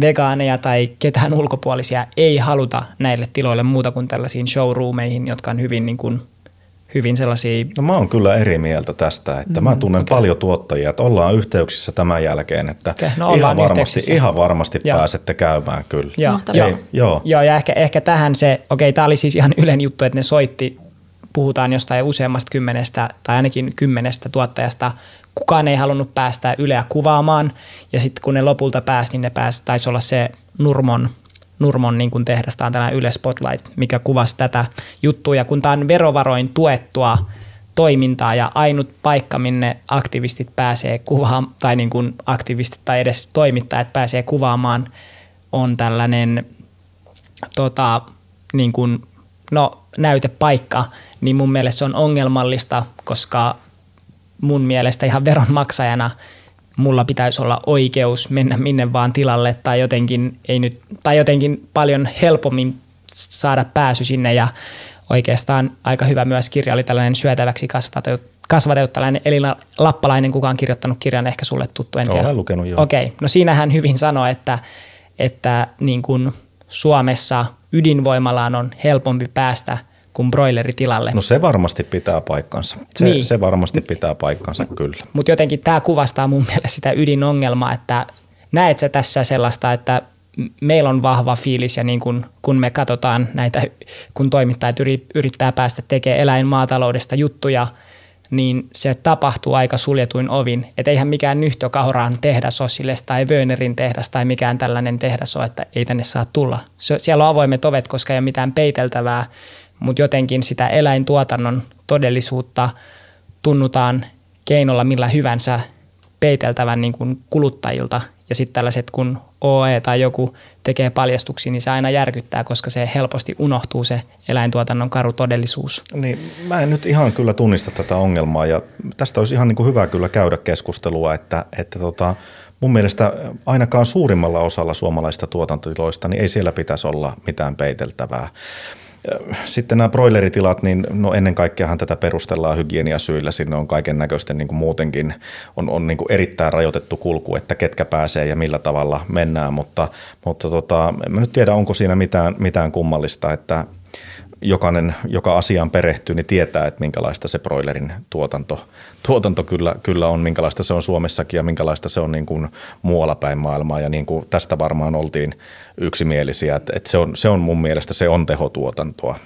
Vegaaneja tai ketään ulkopuolisia ei haluta näille tiloille muuta kuin tällaisiin showroomeihin, jotka on hyvin niin kuin – hyvin sellaisia... No mä oon kyllä eri mieltä tästä, että mä tunnen okay. paljon tuottajia, että ollaan yhteyksissä tämän jälkeen, että okay. no, ihan, varmasti, ihan varmasti joo. pääsette käymään kyllä. Joo, joo. joo. joo ja ehkä, ehkä tähän se, okei okay, tämä oli siis ihan Ylen juttu, että ne soitti, puhutaan jostain useammasta kymmenestä tai ainakin kymmenestä tuottajasta, kukaan ei halunnut päästä Yleä kuvaamaan ja sitten kun ne lopulta pääsi, niin ne pääsi, taisi olla se Nurmon Nurmon niin kuin tehdas, tämä on tällainen Yle Spotlight, mikä kuvasi tätä juttua. Ja kun tämä on verovaroin tuettua toimintaa ja ainut paikka, minne aktivistit pääsee kuvaamaan, tai niin kuin aktivistit tai edes toimittajat pääsee kuvaamaan, on tällainen tota, niin kuin, no, näytepaikka, niin mun mielestä se on ongelmallista, koska mun mielestä ihan veronmaksajana – mulla pitäisi olla oikeus mennä minne vaan tilalle tai jotenkin, ei nyt, tai jotenkin paljon helpommin saada pääsy sinne ja oikeastaan aika hyvä myös kirja oli tällainen syötäväksi kasvatettu tällainen Elina Lappalainen, kuka on kirjoittanut kirjan, ehkä sulle tuttu, en tiedä. lukenut, joo. Okei, okay. no siinähän hyvin sanoi, että, että niin kuin Suomessa ydinvoimalaan on helpompi päästä – kuin broileritilalle. No se varmasti pitää paikkansa. Se, niin. se varmasti pitää paikkansa kyllä. Mutta jotenkin tämä kuvastaa mun mielestä sitä ydinongelmaa, että näet sä tässä sellaista, että meillä on vahva fiilis ja niin kun, kun me katsotaan näitä, kun toimittajat yrittää päästä tekemään eläinmaataloudesta juttuja, niin se tapahtuu aika suljetuin ovin. Että eihän mikään nyhtökahoraan tehdas ole sille, tai Wönerin tehdas tai mikään tällainen tehdas ole, että ei tänne saa tulla. siellä on avoimet ovet, koska ei ole mitään peiteltävää mutta jotenkin sitä eläintuotannon todellisuutta tunnutaan keinolla millä hyvänsä peiteltävän niin kuin kuluttajilta. Ja sitten tällaiset, kun OE tai joku tekee paljastuksia, niin se aina järkyttää, koska se helposti unohtuu se eläintuotannon karu todellisuus. Niin, mä en nyt ihan kyllä tunnista tätä ongelmaa ja tästä olisi ihan niin kuin hyvä kyllä käydä keskustelua, että, että tota, mun mielestä ainakaan suurimmalla osalla suomalaista tuotantotiloista, niin ei siellä pitäisi olla mitään peiteltävää. Sitten nämä broileritilat, niin no ennen kaikkeahan tätä perustellaan hygieniasyillä. Sinne on kaiken näköisten niin muutenkin on, on niin erittäin rajoitettu kulku, että ketkä pääsee ja millä tavalla mennään. Mutta, mutta tota, en nyt tiedä, onko siinä mitään, mitään kummallista, että jokainen, joka asiaan perehtyy, niin tietää, että minkälaista se broilerin tuotanto, tuotanto kyllä, kyllä on, minkälaista se on Suomessakin ja minkälaista se on niin kuin muualla päin maailmaa. Ja niin kuin tästä varmaan oltiin yksimielisiä, että, että se, on, se on mun mielestä se on tehotuotantoa.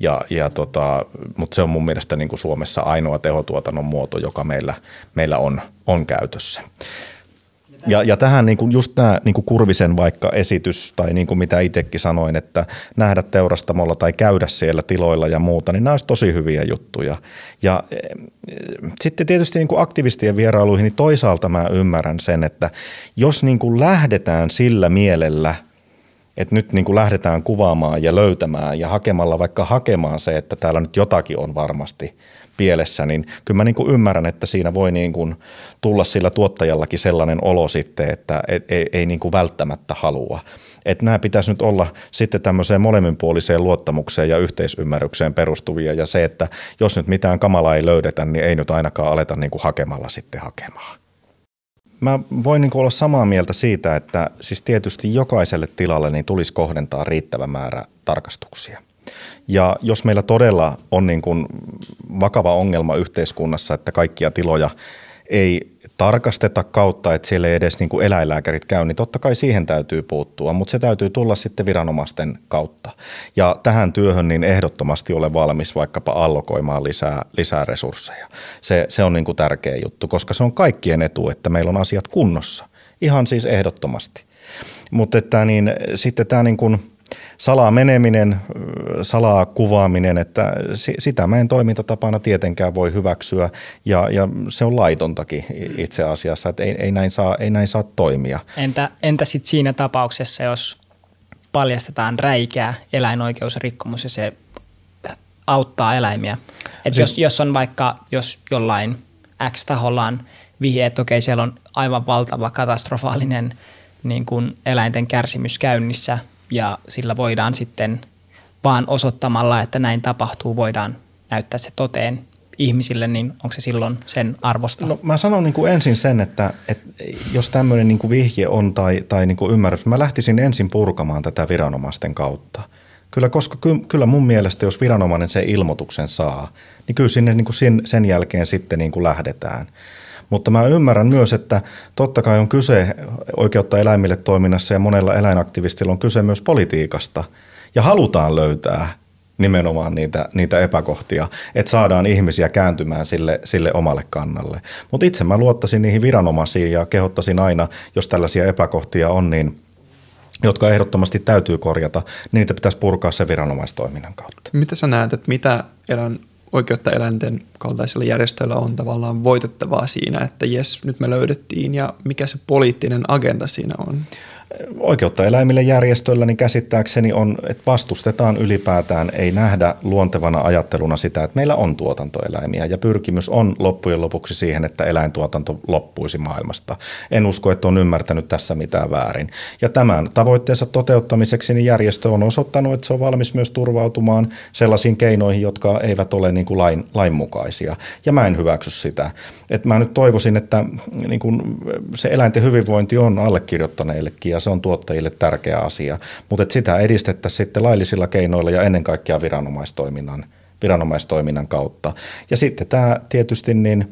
Ja, ja tota, mutta se on mun mielestä niin kuin Suomessa ainoa tehotuotannon muoto, joka meillä, meillä on, on käytössä. Ja, ja tähän niin kuin just tämä niin kuin Kurvisen vaikka esitys tai niin kuin mitä itsekin sanoin, että nähdä teurastamolla tai käydä siellä tiloilla ja muuta, niin nämä olisi tosi hyviä juttuja. Ja e, sitten tietysti niin kuin aktivistien vierailuihin, niin toisaalta mä ymmärrän sen, että jos niin kuin lähdetään sillä mielellä – että nyt niin kuin lähdetään kuvaamaan ja löytämään ja hakemalla vaikka hakemaan se, että täällä nyt jotakin on varmasti pielessä, niin kyllä mä niin kuin ymmärrän, että siinä voi niin kuin tulla sillä tuottajallakin sellainen olo sitten, että ei, ei, niin kuin välttämättä halua. Että nämä pitäisi nyt olla sitten tämmöiseen molemminpuoliseen luottamukseen ja yhteisymmärrykseen perustuvia ja se, että jos nyt mitään kamalaa ei löydetä, niin ei nyt ainakaan aleta niin kuin hakemalla sitten hakemaan. Mä voin niin olla samaa mieltä siitä, että siis tietysti jokaiselle tilalle niin tulisi kohdentaa riittävä määrä tarkastuksia. Ja jos meillä todella on niin kuin vakava ongelma yhteiskunnassa, että kaikkia tiloja ei tarkasteta kautta, että siellä ei edes niin kuin eläinlääkärit käy, niin totta kai siihen täytyy puuttua, mutta se täytyy tulla sitten viranomaisten kautta. Ja tähän työhön niin ehdottomasti ole valmis vaikkapa allokoimaan lisää, lisää resursseja. Se, se on niin kuin tärkeä juttu, koska se on kaikkien etu, että meillä on asiat kunnossa. Ihan siis ehdottomasti. Mutta että niin, sitten tämä niin kuin – salaa meneminen, salaa kuvaaminen, että sitä mä en toimintatapana tietenkään voi hyväksyä ja, ja se on laitontakin itse asiassa, että ei, ei, näin, saa, ei näin saa toimia. Entä, entä sitten siinä tapauksessa, jos paljastetaan räikeä eläinoikeusrikkomus ja se auttaa eläimiä? Et siis, jos, jos on vaikka, jos jollain X-taholla on vihje, että okei, siellä on aivan valtava katastrofaalinen niin kuin eläinten kärsimys käynnissä ja sillä voidaan sitten vaan osoittamalla, että näin tapahtuu, voidaan näyttää se toteen ihmisille, niin onko se silloin sen arvosta? No, mä sanon niin kuin ensin sen, että, että jos tämmöinen niin kuin vihje on tai, tai niin kuin ymmärrys, mä lähtisin ensin purkamaan tätä viranomaisten kautta. Kyllä, koska ky, kyllä mun mielestä, jos viranomainen sen ilmoituksen saa, niin kyllä sinne niin kuin sen, sen jälkeen sitten niin kuin lähdetään. Mutta mä ymmärrän myös, että totta kai on kyse oikeutta eläimille toiminnassa ja monella eläinaktivistilla on kyse myös politiikasta. Ja halutaan löytää nimenomaan niitä, niitä epäkohtia, että saadaan ihmisiä kääntymään sille, sille omalle kannalle. Mutta itse mä luottaisin niihin viranomaisiin ja kehottaisin aina, jos tällaisia epäkohtia on, niin jotka ehdottomasti täytyy korjata, niin niitä pitäisi purkaa se viranomaistoiminnan kautta. Mitä sä näet, että mitä eläin oikeutta eläinten kaltaisilla järjestöillä on tavallaan voitettavaa siinä, että jes, nyt me löydettiin ja mikä se poliittinen agenda siinä on? Oikeutta eläimille järjestöllä niin käsittääkseni on, että vastustetaan ylipäätään, ei nähdä luontevana ajatteluna sitä, että meillä on tuotantoeläimiä ja pyrkimys on loppujen lopuksi siihen, että eläintuotanto loppuisi maailmasta. En usko, että on ymmärtänyt tässä mitään väärin. Ja tämän tavoitteensa toteuttamiseksi niin järjestö on osoittanut, että se on valmis myös turvautumaan sellaisiin keinoihin, jotka eivät ole niin kuin lain, lainmukaisia. Ja mä en hyväksy sitä. Et mä nyt toivoisin, että niin kuin se eläinten hyvinvointi on allekirjoittaneillekin ja se on tuottajille tärkeä asia, mutta sitä edistettäisiin sitten laillisilla keinoilla ja ennen kaikkea viranomaistoiminnan, viranomaistoiminnan kautta. Ja sitten tämä tietysti niin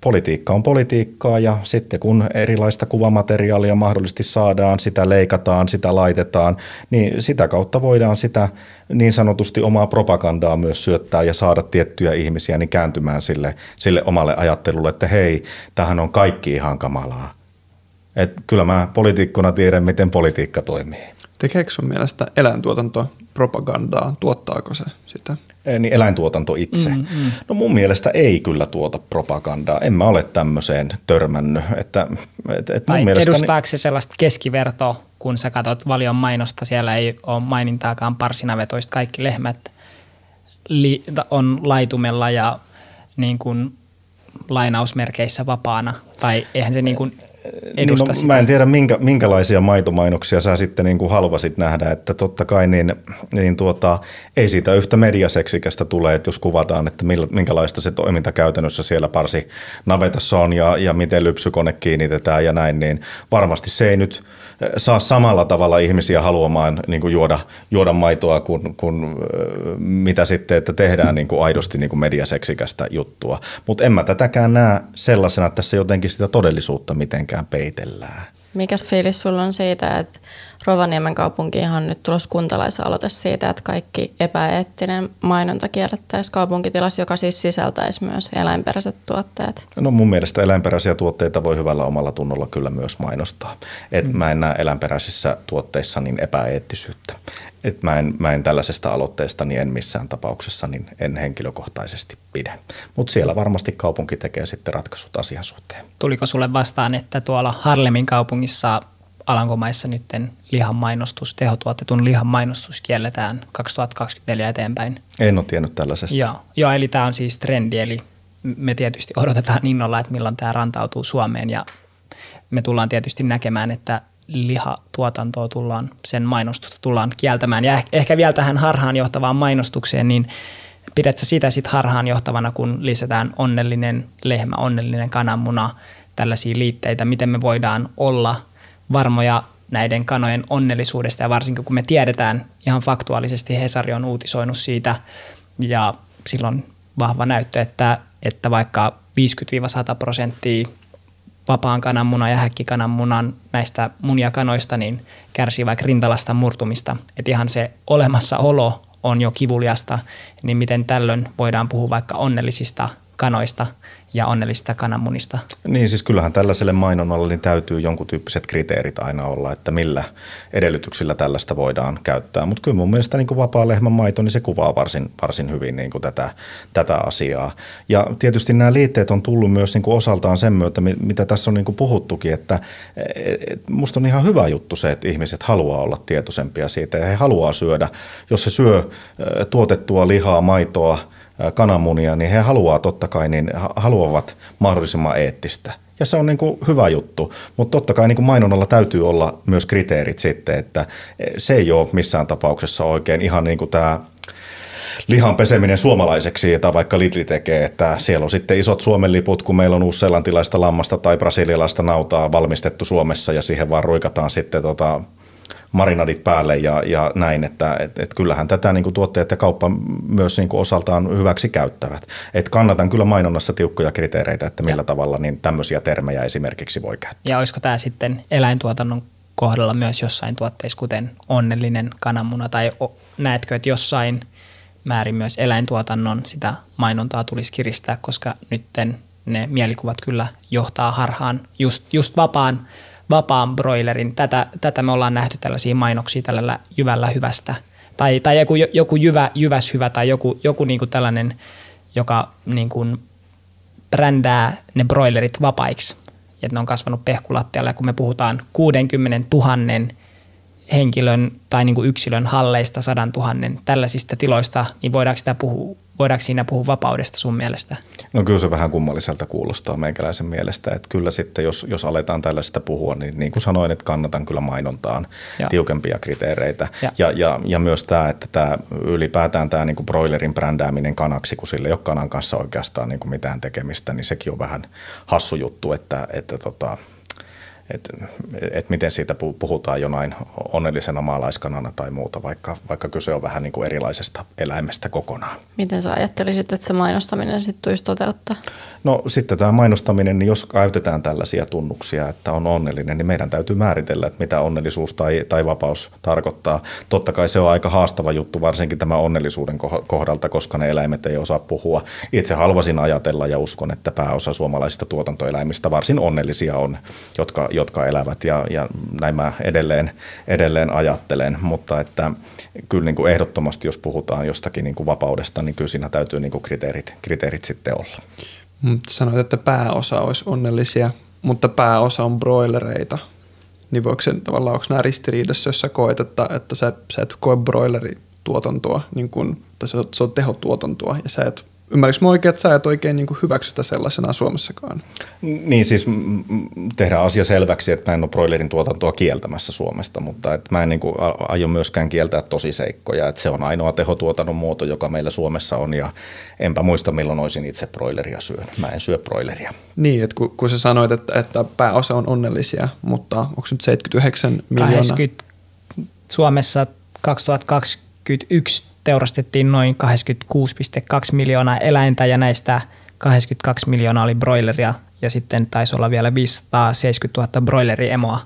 politiikka on politiikkaa ja sitten kun erilaista kuvamateriaalia mahdollisesti saadaan, sitä leikataan, sitä laitetaan, niin sitä kautta voidaan sitä niin sanotusti omaa propagandaa myös syöttää ja saada tiettyjä ihmisiä niin kääntymään sille, sille omalle ajattelulle, että hei, tähän on kaikki ihan kamalaa. Et kyllä mä poliitikkona tiedän, miten politiikka toimii. Tekeekö sun mielestä eläintuotanto propagandaa? Tuottaako se sitä? Niin eläintuotanto itse. Mm, mm. No mun mielestä ei kyllä tuota propagandaa. En mä ole tämmöiseen törmännyt. Että, et, et mun mielestä edustaako se sellaista keskivertoa, kun sä katsot valion mainosta, siellä ei ole mainintaakaan parsinavetoista, kaikki lehmät li, on laitumella ja niin kuin lainausmerkeissä vapaana, tai eihän se niin kuin edusta niin, no. Mä en tiedä, minkä, minkälaisia maitomainoksia sä sitten niin kuin haluaisit nähdä, että totta kai niin, niin tuota, ei siitä yhtä mediaseksikästä tule, että jos kuvataan, että minkälaista se toiminta käytännössä siellä parsi navetassa on ja, ja miten lypsykone kiinnitetään ja näin, niin varmasti se ei nyt – saa samalla tavalla ihmisiä haluamaan niin kuin juoda, juoda maitoa kuin, kuin mitä sitten, että tehdään niin kuin aidosti niin kuin mediaseksikästä juttua. Mutta en mä tätäkään näe sellaisena, että tässä jotenkin sitä todellisuutta mitenkään peitellään. Mikäs fiilis sulla on siitä, että Rovaniemen kaupunkiin on nyt tulossa kuntalaisaloite siitä, että kaikki epäeettinen mainonta kiellettäisiin kaupunkitilassa, joka siis sisältäisi myös eläinperäiset tuotteet? No mun mielestä eläinperäisiä tuotteita voi hyvällä omalla tunnolla kyllä myös mainostaa. Et mm. Mä en näe eläinperäisissä tuotteissa niin epäeettisyyttä. Et mä, en, mä en tällaisesta aloitteesta niin en missään tapauksessa niin en henkilökohtaisesti pidä. Mutta siellä varmasti kaupunki tekee sitten ratkaisut asian suhteen. Tuliko sulle vastaan, että tuolla Harlemin kaupungissa Alankomaissa nyt lihan mainostus, tehotuotetun lihan mainostus kielletään 2024 eteenpäin. En ole tiennyt tällaisesta. Joo, joo eli tämä on siis trendi, eli me tietysti odotetaan innolla, että milloin tämä rantautuu Suomeen ja me tullaan tietysti näkemään, että lihatuotantoa tullaan, sen mainostusta tullaan kieltämään. Ja ehkä vielä tähän harhaanjohtavaan mainostukseen, niin pidätkö sitä sitten harhaanjohtavana, kun lisätään onnellinen lehmä, onnellinen kananmuna, tällaisia liitteitä, miten me voidaan olla – varmoja näiden kanojen onnellisuudesta ja varsinkin kun me tiedetään ihan faktuaalisesti, Hesari on uutisoinut siitä ja silloin vahva näyttö, että, että vaikka 50-100 prosenttia vapaan kananmunan ja häkkikananmunan näistä muniakanoista niin kärsii vaikka rintalasta murtumista. Että ihan se olemassaolo on jo kivuliasta, niin miten tällöin voidaan puhua vaikka onnellisista kanoista ja onnellisista kananmunista. Niin siis kyllähän tällaiselle mainonnalle niin täytyy jonkun tyyppiset kriteerit aina olla, että millä edellytyksillä tällaista voidaan käyttää. Mutta kyllä mun mielestä niin vapaa lehmän maito, niin se kuvaa varsin, varsin hyvin niin kuin tätä, tätä asiaa. Ja tietysti nämä liitteet on tullut myös niin kuin osaltaan sen myötä, mitä tässä on niin kuin puhuttukin, että et musta on ihan hyvä juttu se, että ihmiset haluaa olla tietoisempia siitä ja he haluaa syödä, jos se syö tuotettua lihaa, maitoa – kananmunia, niin he haluaa totta kai, niin haluavat mahdollisimman eettistä. Ja se on niin kuin hyvä juttu, mutta totta kai niin kuin mainonnalla täytyy olla myös kriteerit sitten, että se ei ole missään tapauksessa oikein ihan niin kuin tämä lihan peseminen suomalaiseksi, jota vaikka Lidli tekee, että siellä on sitten isot Suomen liput, kun meillä on uusselantilaista lammasta tai brasilialaista nautaa valmistettu Suomessa ja siihen vaan ruikataan sitten tota marinadit päälle ja, ja näin, että et, et kyllähän tätä niin kuin tuotteet ja kauppa myös niin kuin osaltaan hyväksi käyttävät. Et kannatan kyllä mainonnassa tiukkoja kriteereitä, että millä ja. tavalla niin tämmöisiä termejä esimerkiksi voi käyttää. Ja olisiko tämä sitten eläintuotannon kohdalla myös jossain tuotteissa, kuten onnellinen kananmuna, tai näetkö, että jossain määrin myös eläintuotannon sitä mainontaa tulisi kiristää, koska nytten ne mielikuvat kyllä johtaa harhaan just, just vapaan vapaan broilerin. Tätä, tätä me ollaan nähty tällaisia mainoksia tällä jyvällä hyvästä. Tai, tai joku, joku jyvä, jyväs hyvä tai joku, joku niin kuin tällainen, joka niin kuin brändää ne broilerit vapaiksi. Että ne on kasvanut pehkulattialle ja kun me puhutaan 60 000 henkilön tai niin kuin yksilön halleista, sadan tuhannen tällaisista tiloista, niin voidaanko, sitä puhua, voidaanko siinä puhua vapaudesta sun mielestä? No kyllä se vähän kummalliselta kuulostaa meikäläisen mielestä, että kyllä sitten jos, jos aletaan tällaista puhua, niin niin kuin sanoin, että kannatan kyllä mainontaan ja. tiukempia kriteereitä. Ja, ja, ja, ja myös tämä, että tämä ylipäätään tämä niin kuin broilerin brändääminen kanaksi, kun sille ei ole kanan kanssa oikeastaan niin kuin mitään tekemistä, niin sekin on vähän hassu juttu, että, että tota, että et miten siitä puhutaan jonain onnellisena maalaiskanana tai muuta, vaikka, vaikka kyse on vähän niin kuin erilaisesta eläimestä kokonaan. Miten sä ajattelisit, että se mainostaminen sitten tulisi toteuttaa? No sitten tämä mainostaminen, niin jos käytetään tällaisia tunnuksia, että on onnellinen, niin meidän täytyy määritellä, että mitä onnellisuus tai, tai vapaus tarkoittaa. Totta kai se on aika haastava juttu, varsinkin tämä onnellisuuden kohdalta, koska ne eläimet ei osaa puhua. Itse haluaisin ajatella ja uskon, että pääosa suomalaisista tuotantoeläimistä varsin onnellisia on, jotka, jotka elävät ja, ja näin mä edelleen, edelleen ajattelen, mutta että kyllä niin kuin ehdottomasti, jos puhutaan jostakin niin kuin vapaudesta, niin kyllä siinä täytyy niin kuin kriteerit, kriteerit sitten olla. Sanoit, että pääosa olisi onnellisia, mutta pääosa on broilereita. Niin voiko se tavallaan, onko nämä ristiriidassa, jos sä koet, että, että sä, sä et koe broilerituotantoa, niin kun, tai on, se on tehotuotantoa, ja sä et Ymmärrätkö mä oikein, että sä et oikein niin hyväksytä sellaisena Suomessakaan? Niin siis tehdään asia selväksi, että mä en ole broilerin tuotantoa kieltämässä Suomesta, mutta että mä en niin kuin aio myöskään kieltää tosiseikkoja, että se on ainoa tehotuotannon muoto, joka meillä Suomessa on ja enpä muista milloin olisin itse broileria syönyt. Mä en syö broileria. Niin, että kun, kun sä sanoit, että, että pääosa on onnellisia, mutta onko nyt 79 miljoonaa? 80 Suomessa 2021 teurastettiin noin 86,2 miljoonaa eläintä ja näistä 82 miljoonaa oli broileria ja sitten taisi olla vielä 570 000 broileriemoa.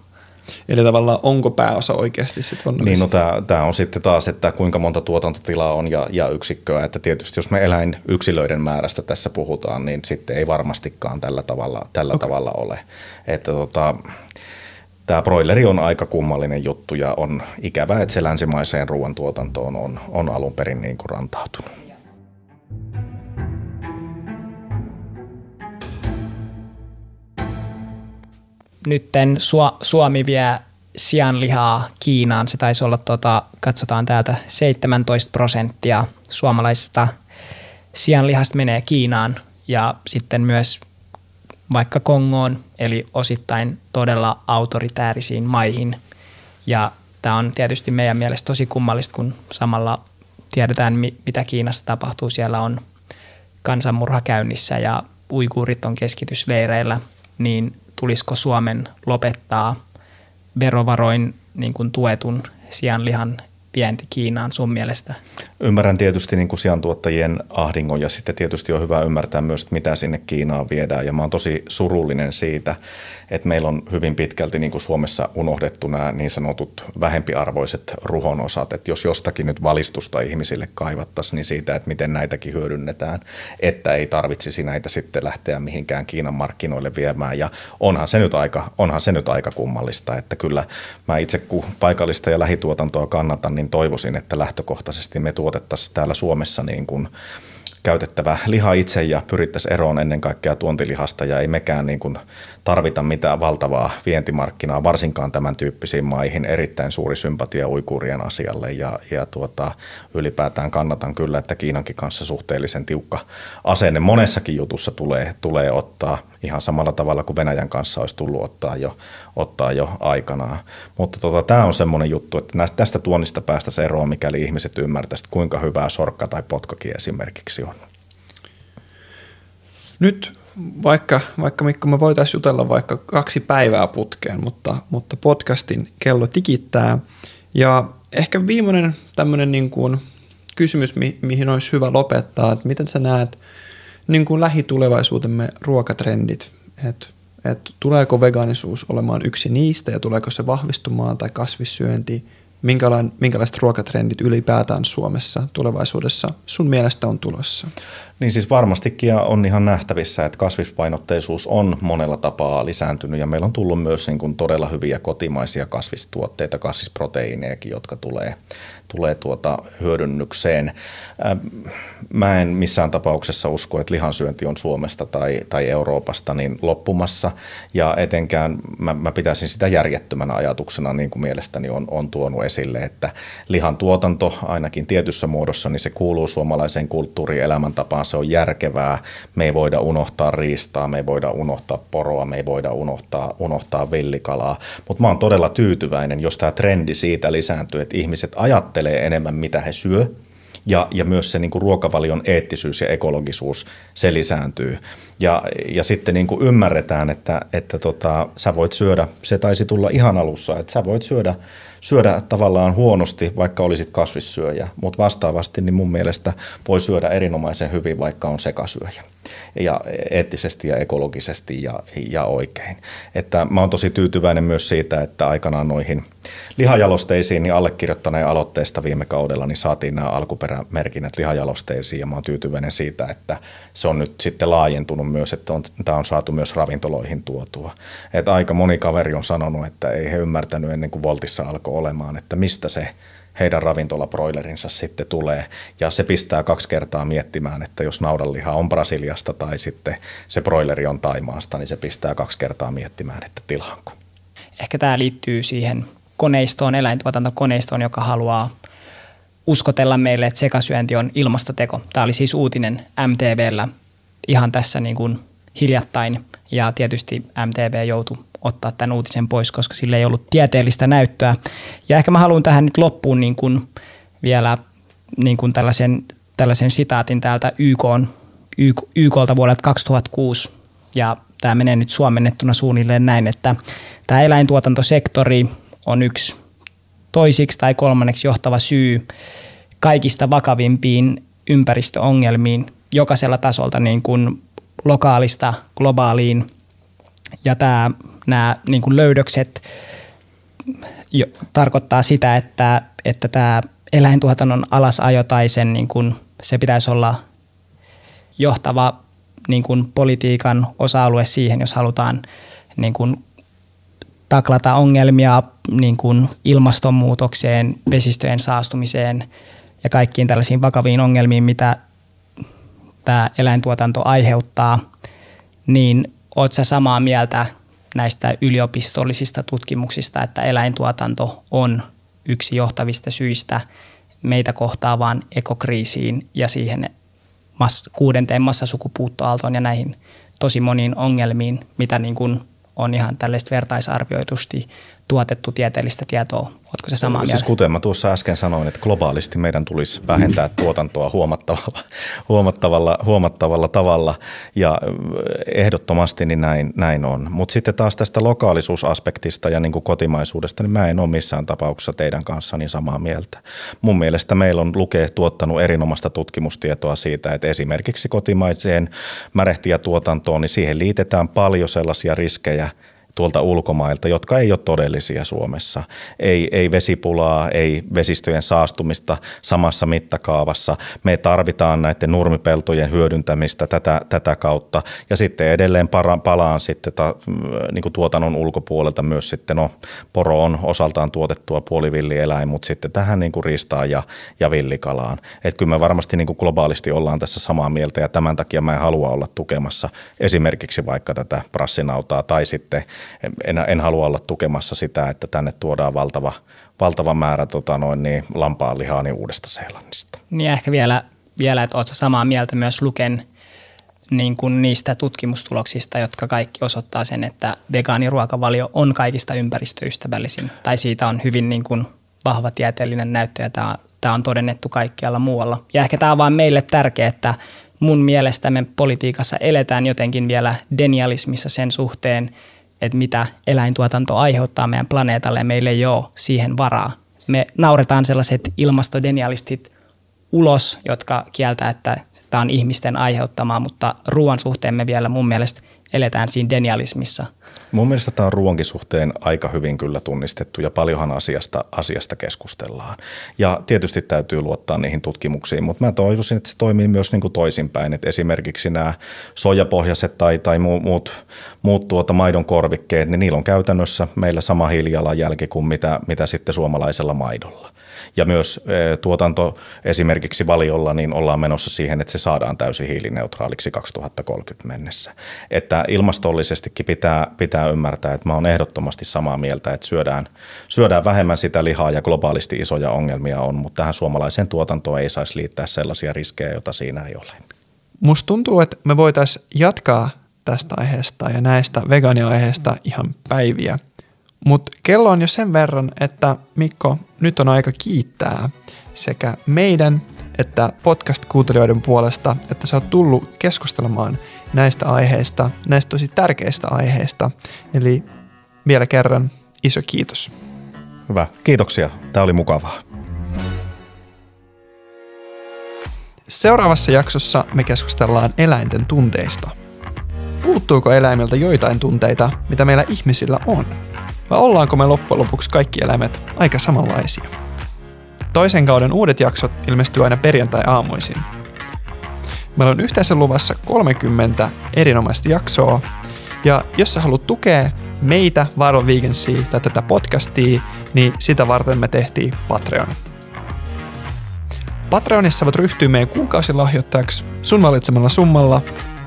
Eli tavallaan onko pääosa oikeasti sitten Niin, no tämä on sitten taas, että kuinka monta tuotantotilaa on ja, ja yksikköä. Että tietysti jos me eläinyksilöiden määrästä tässä puhutaan, niin sitten ei varmastikaan tällä tavalla, tällä okay. tavalla ole. Että tota, tämä broileri on aika kummallinen juttu ja on ikävää, että se länsimaiseen ruoantuotantoon on, on alun perin niin kuin rantautunut. Nytten Suomi vie sianlihaa Kiinaan. Se taisi olla, tuota, katsotaan täältä, 17 prosenttia suomalaisista sianlihasta menee Kiinaan ja sitten myös vaikka Kongoon, eli osittain todella autoritäärisiin maihin. Ja tämä on tietysti meidän mielestä tosi kummallista, kun samalla tiedetään, mitä Kiinassa tapahtuu. Siellä on kansanmurha käynnissä ja uikuurit on keskitysleireillä, niin tulisiko Suomen lopettaa verovaroin niin kuin tuetun sianlihan vienti Kiinaan sun mielestä? Ymmärrän tietysti niin kuin siantuottajien ahdingon ja sitten tietysti on hyvä ymmärtää myös, että mitä sinne Kiinaan viedään. Ja mä oon tosi surullinen siitä, että meillä on hyvin pitkälti niin kuin Suomessa unohdettu nämä niin sanotut vähempiarvoiset ruhonosat. Että jos jostakin nyt valistusta ihmisille kaivattaisiin, niin siitä, että miten näitäkin hyödynnetään, että ei tarvitsisi näitä sitten lähteä mihinkään Kiinan markkinoille viemään. Ja onhan se nyt aika, onhan se nyt aika kummallista, että kyllä mä itse kun paikallista ja lähituotantoa kannatan, niin toivoisin, että lähtökohtaisesti me tuotettaisiin täällä Suomessa niin kuin käytettävä liha itse ja pyrittäisiin eroon ennen kaikkea tuontilihasta ja ei mekään niin kuin tarvita mitään valtavaa vientimarkkinaa, varsinkaan tämän tyyppisiin maihin. Erittäin suuri sympatia uikuurien asialle ja, ja tuota, ylipäätään kannatan kyllä, että Kiinankin kanssa suhteellisen tiukka asenne monessakin jutussa tulee, tulee ottaa ihan samalla tavalla kuin Venäjän kanssa olisi tullut ottaa jo, ottaa jo aikanaan. Mutta tota, tämä on semmoinen juttu, että näistä, tästä tuonnista päästä eroon, mikäli ihmiset ymmärtäisivät, kuinka hyvää sorkka tai potkakin esimerkiksi on. Nyt vaikka, vaikka Mikko, me voitaisiin jutella vaikka kaksi päivää putkeen, mutta, mutta podcastin kello tikittää. Ja ehkä viimeinen tämmöinen niin kuin kysymys, mi, mihin olisi hyvä lopettaa, että miten sä näet niin kuin lähitulevaisuutemme ruokatrendit, että et tuleeko vegaanisuus olemaan yksi niistä ja tuleeko se vahvistumaan tai kasvissyönti, minkälaiset ruokatrendit ylipäätään Suomessa tulevaisuudessa sun mielestä on tulossa? Niin siis varmastikin on ihan nähtävissä, että kasvispainotteisuus on monella tapaa lisääntynyt ja meillä on tullut myös niin kuin todella hyviä kotimaisia kasvistuotteita, kasvisproteiinejakin, jotka tulee, tulee tuota hyödynnykseen. Mä en missään tapauksessa usko, että lihansyönti on Suomesta tai, tai Euroopasta niin loppumassa ja etenkään mä, mä pitäisin sitä järjettömänä ajatuksena, niin kuin mielestäni on, on tuonut esille, että lihan tuotanto ainakin tietyssä muodossa, niin se kuuluu suomalaiseen kulttuuriin elämäntapaan se on järkevää. Me ei voida unohtaa riistaa, me ei voida unohtaa poroa, me ei voida unohtaa, unohtaa villikalaa. Mutta mä oon todella tyytyväinen, jos tämä trendi siitä lisääntyy, että ihmiset ajattelee enemmän, mitä he syö, ja, ja myös se niin kuin ruokavalion eettisyys ja ekologisuus, se lisääntyy. Ja, ja sitten niin kuin ymmärretään, että, että tota, sä voit syödä, se taisi tulla ihan alussa, että sä voit syödä syödä tavallaan huonosti, vaikka olisit kasvissyöjä, mutta vastaavasti niin mun mielestä voi syödä erinomaisen hyvin, vaikka on sekasyöjä ja eettisesti ja ekologisesti ja, ja oikein. Että mä oon tosi tyytyväinen myös siitä, että aikanaan noihin lihajalosteisiin niin allekirjoittaneen aloitteesta viime kaudella niin saatiin nämä alkuperämerkinnät lihajalosteisiin ja mä oon tyytyväinen siitä, että se on nyt sitten laajentunut myös, että on, tämä on saatu myös ravintoloihin tuotua. Että aika moni kaveri on sanonut, että ei he ymmärtänyt ennen kuin Voltissa alkoi olemaan, että mistä se heidän ravintolabroilerinsa sitten tulee. Ja se pistää kaksi kertaa miettimään, että jos naudanliha on Brasiliasta tai sitten se broileri on Taimaasta, niin se pistää kaksi kertaa miettimään, että tilaanko. Ehkä tämä liittyy siihen koneistoon, eläintuotantokoneistoon, joka haluaa uskotella meille, että sekasyönti on ilmastoteko. Tämä oli siis uutinen MTVllä ihan tässä niin kuin hiljattain ja tietysti MTV joutui ottaa tämän uutisen pois, koska sillä ei ollut tieteellistä näyttöä. Ja ehkä mä haluan tähän nyt loppuun niin kuin vielä niin kuin tällaisen, tällaisen sitaatin täältä YK, YK, YKlta vuodelta 2006. Ja tämä menee nyt suomennettuna suunnilleen näin, että tämä eläintuotantosektori on yksi toisiksi tai kolmanneksi johtava syy kaikista vakavimpiin ympäristöongelmiin jokaisella tasolta niin kuin lokaalista globaaliin. Ja tämä, nämä niin kuin löydökset jo, tarkoittaa sitä, että, että tämä eläintuotannon alasajo tai sen niin kuin, se pitäisi olla johtava niin kuin politiikan osa-alue siihen, jos halutaan niin kuin taklata ongelmia niin kuin ilmastonmuutokseen, vesistöjen saastumiseen ja kaikkiin tällaisiin vakaviin ongelmiin, mitä tämä eläintuotanto aiheuttaa, niin sä samaa mieltä näistä yliopistollisista tutkimuksista, että eläintuotanto on yksi johtavista syistä meitä kohtaavaan ekokriisiin ja siihen mass- kuudenteen massasukupuuttoaaltoon ja näihin tosi moniin ongelmiin, mitä niin kuin on ihan tällaista vertaisarvioitusti tuotettu tieteellistä tietoa. Oletko se samaa siis mieltä? kuten mä tuossa äsken sanoin, että globaalisti meidän tulisi vähentää tuotantoa huomattavalla, huomattavalla, huomattavalla tavalla ja ehdottomasti niin näin, näin on. Mutta sitten taas tästä lokaalisuusaspektista ja niin kuin kotimaisuudesta, niin mä en ole missään tapauksessa teidän kanssa niin samaa mieltä. Mun mielestä meillä on Luke tuottanut erinomaista tutkimustietoa siitä, että esimerkiksi kotimaiseen märehtijätuotantoon, niin siihen liitetään paljon sellaisia riskejä – tuolta ulkomailta, jotka ei ole todellisia Suomessa. Ei, ei vesipulaa, ei vesistöjen saastumista samassa mittakaavassa. Me tarvitaan näiden nurmipeltojen hyödyntämistä tätä, tätä kautta. Ja sitten edelleen para, palaan sitten ta, niin kuin tuotannon ulkopuolelta myös sitten, no poro on osaltaan tuotettua puolivillieläin, mutta sitten tähän niin kuin riistaan ja, ja villikalaan. Että kyllä me varmasti niin kuin globaalisti ollaan tässä samaa mieltä ja tämän takia mä en halua olla tukemassa esimerkiksi vaikka tätä prassinautaa tai sitten en, en halua olla tukemassa sitä, että tänne tuodaan valtava, valtava määrä tota noin, niin lampaan lihaa niin uudesta Seelannista. Niin ehkä vielä, vielä että oletko samaa mieltä myös Luken niin kuin niistä tutkimustuloksista, jotka kaikki osoittaa sen, että vegaaniruokavalio on kaikista ympäristöystävällisin. Tai siitä on hyvin niin kuin vahva tieteellinen näyttö ja tämä, tämä on todennettu kaikkialla muualla. Ja ehkä tämä on vaan meille tärkeää, että mun mielestä me politiikassa eletään jotenkin vielä denialismissa sen suhteen, että mitä eläintuotanto aiheuttaa meidän planeetalle ja meillä ei ole siihen varaa. Me nauretaan sellaiset ilmastodenialistit ulos, jotka kieltää, että tämä on ihmisten aiheuttamaa, mutta ruoan suhteen me vielä mun mielestä eletään siinä denialismissa. Mun mielestä tämä on ruoankin suhteen aika hyvin kyllä tunnistettu ja paljonhan asiasta, asiasta keskustellaan. Ja tietysti täytyy luottaa niihin tutkimuksiin, mutta mä toivoisin, että se toimii myös niin kuin toisinpäin. Että esimerkiksi nämä sojapohjaiset tai, tai muut, muut tuota maidon korvikkeet, niin niillä on käytännössä meillä sama hiilijalanjälki kuin mitä, mitä sitten suomalaisella maidolla ja myös e, tuotanto esimerkiksi valiolla, niin ollaan menossa siihen, että se saadaan täysin hiilineutraaliksi 2030 mennessä. Että ilmastollisestikin pitää, pitää ymmärtää, että mä oon ehdottomasti samaa mieltä, että syödään, syödään vähemmän sitä lihaa ja globaalisti isoja ongelmia on, mutta tähän suomalaiseen tuotantoon ei saisi liittää sellaisia riskejä, joita siinä ei ole. Musta tuntuu, että me voitaisiin jatkaa tästä aiheesta ja näistä vegaaniaiheista ihan päiviä – mutta kello on jo sen verran, että Mikko, nyt on aika kiittää sekä meidän että podcast-kuuntelijoiden puolesta, että sä oot tullut keskustelemaan näistä aiheista, näistä tosi tärkeistä aiheista. Eli vielä kerran iso kiitos. Hyvä, kiitoksia. Tämä oli mukavaa. Seuraavassa jaksossa me keskustellaan eläinten tunteista. Puuttuuko eläimiltä joitain tunteita, mitä meillä ihmisillä on? Vai ollaanko me loppujen lopuksi kaikki eläimet aika samanlaisia? Toisen kauden uudet jaksot ilmestyy aina perjantai-aamuisin. Meillä on yhteensä luvassa 30 erinomaista jaksoa, ja jos sä haluat tukea meitä, Viral Vegansia tai tätä podcastia, niin sitä varten me tehtiin Patreon. Patreonissa voit ryhtyä meidän kuukausilahjoittajaksi sun valitsemalla summalla,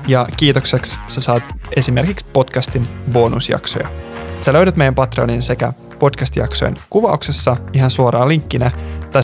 ja kiitokseksi sä saat esimerkiksi podcastin bonusjaksoja. Sä löydät meidän Patreonin sekä podcast-jaksojen kuvauksessa ihan suoraan linkkinä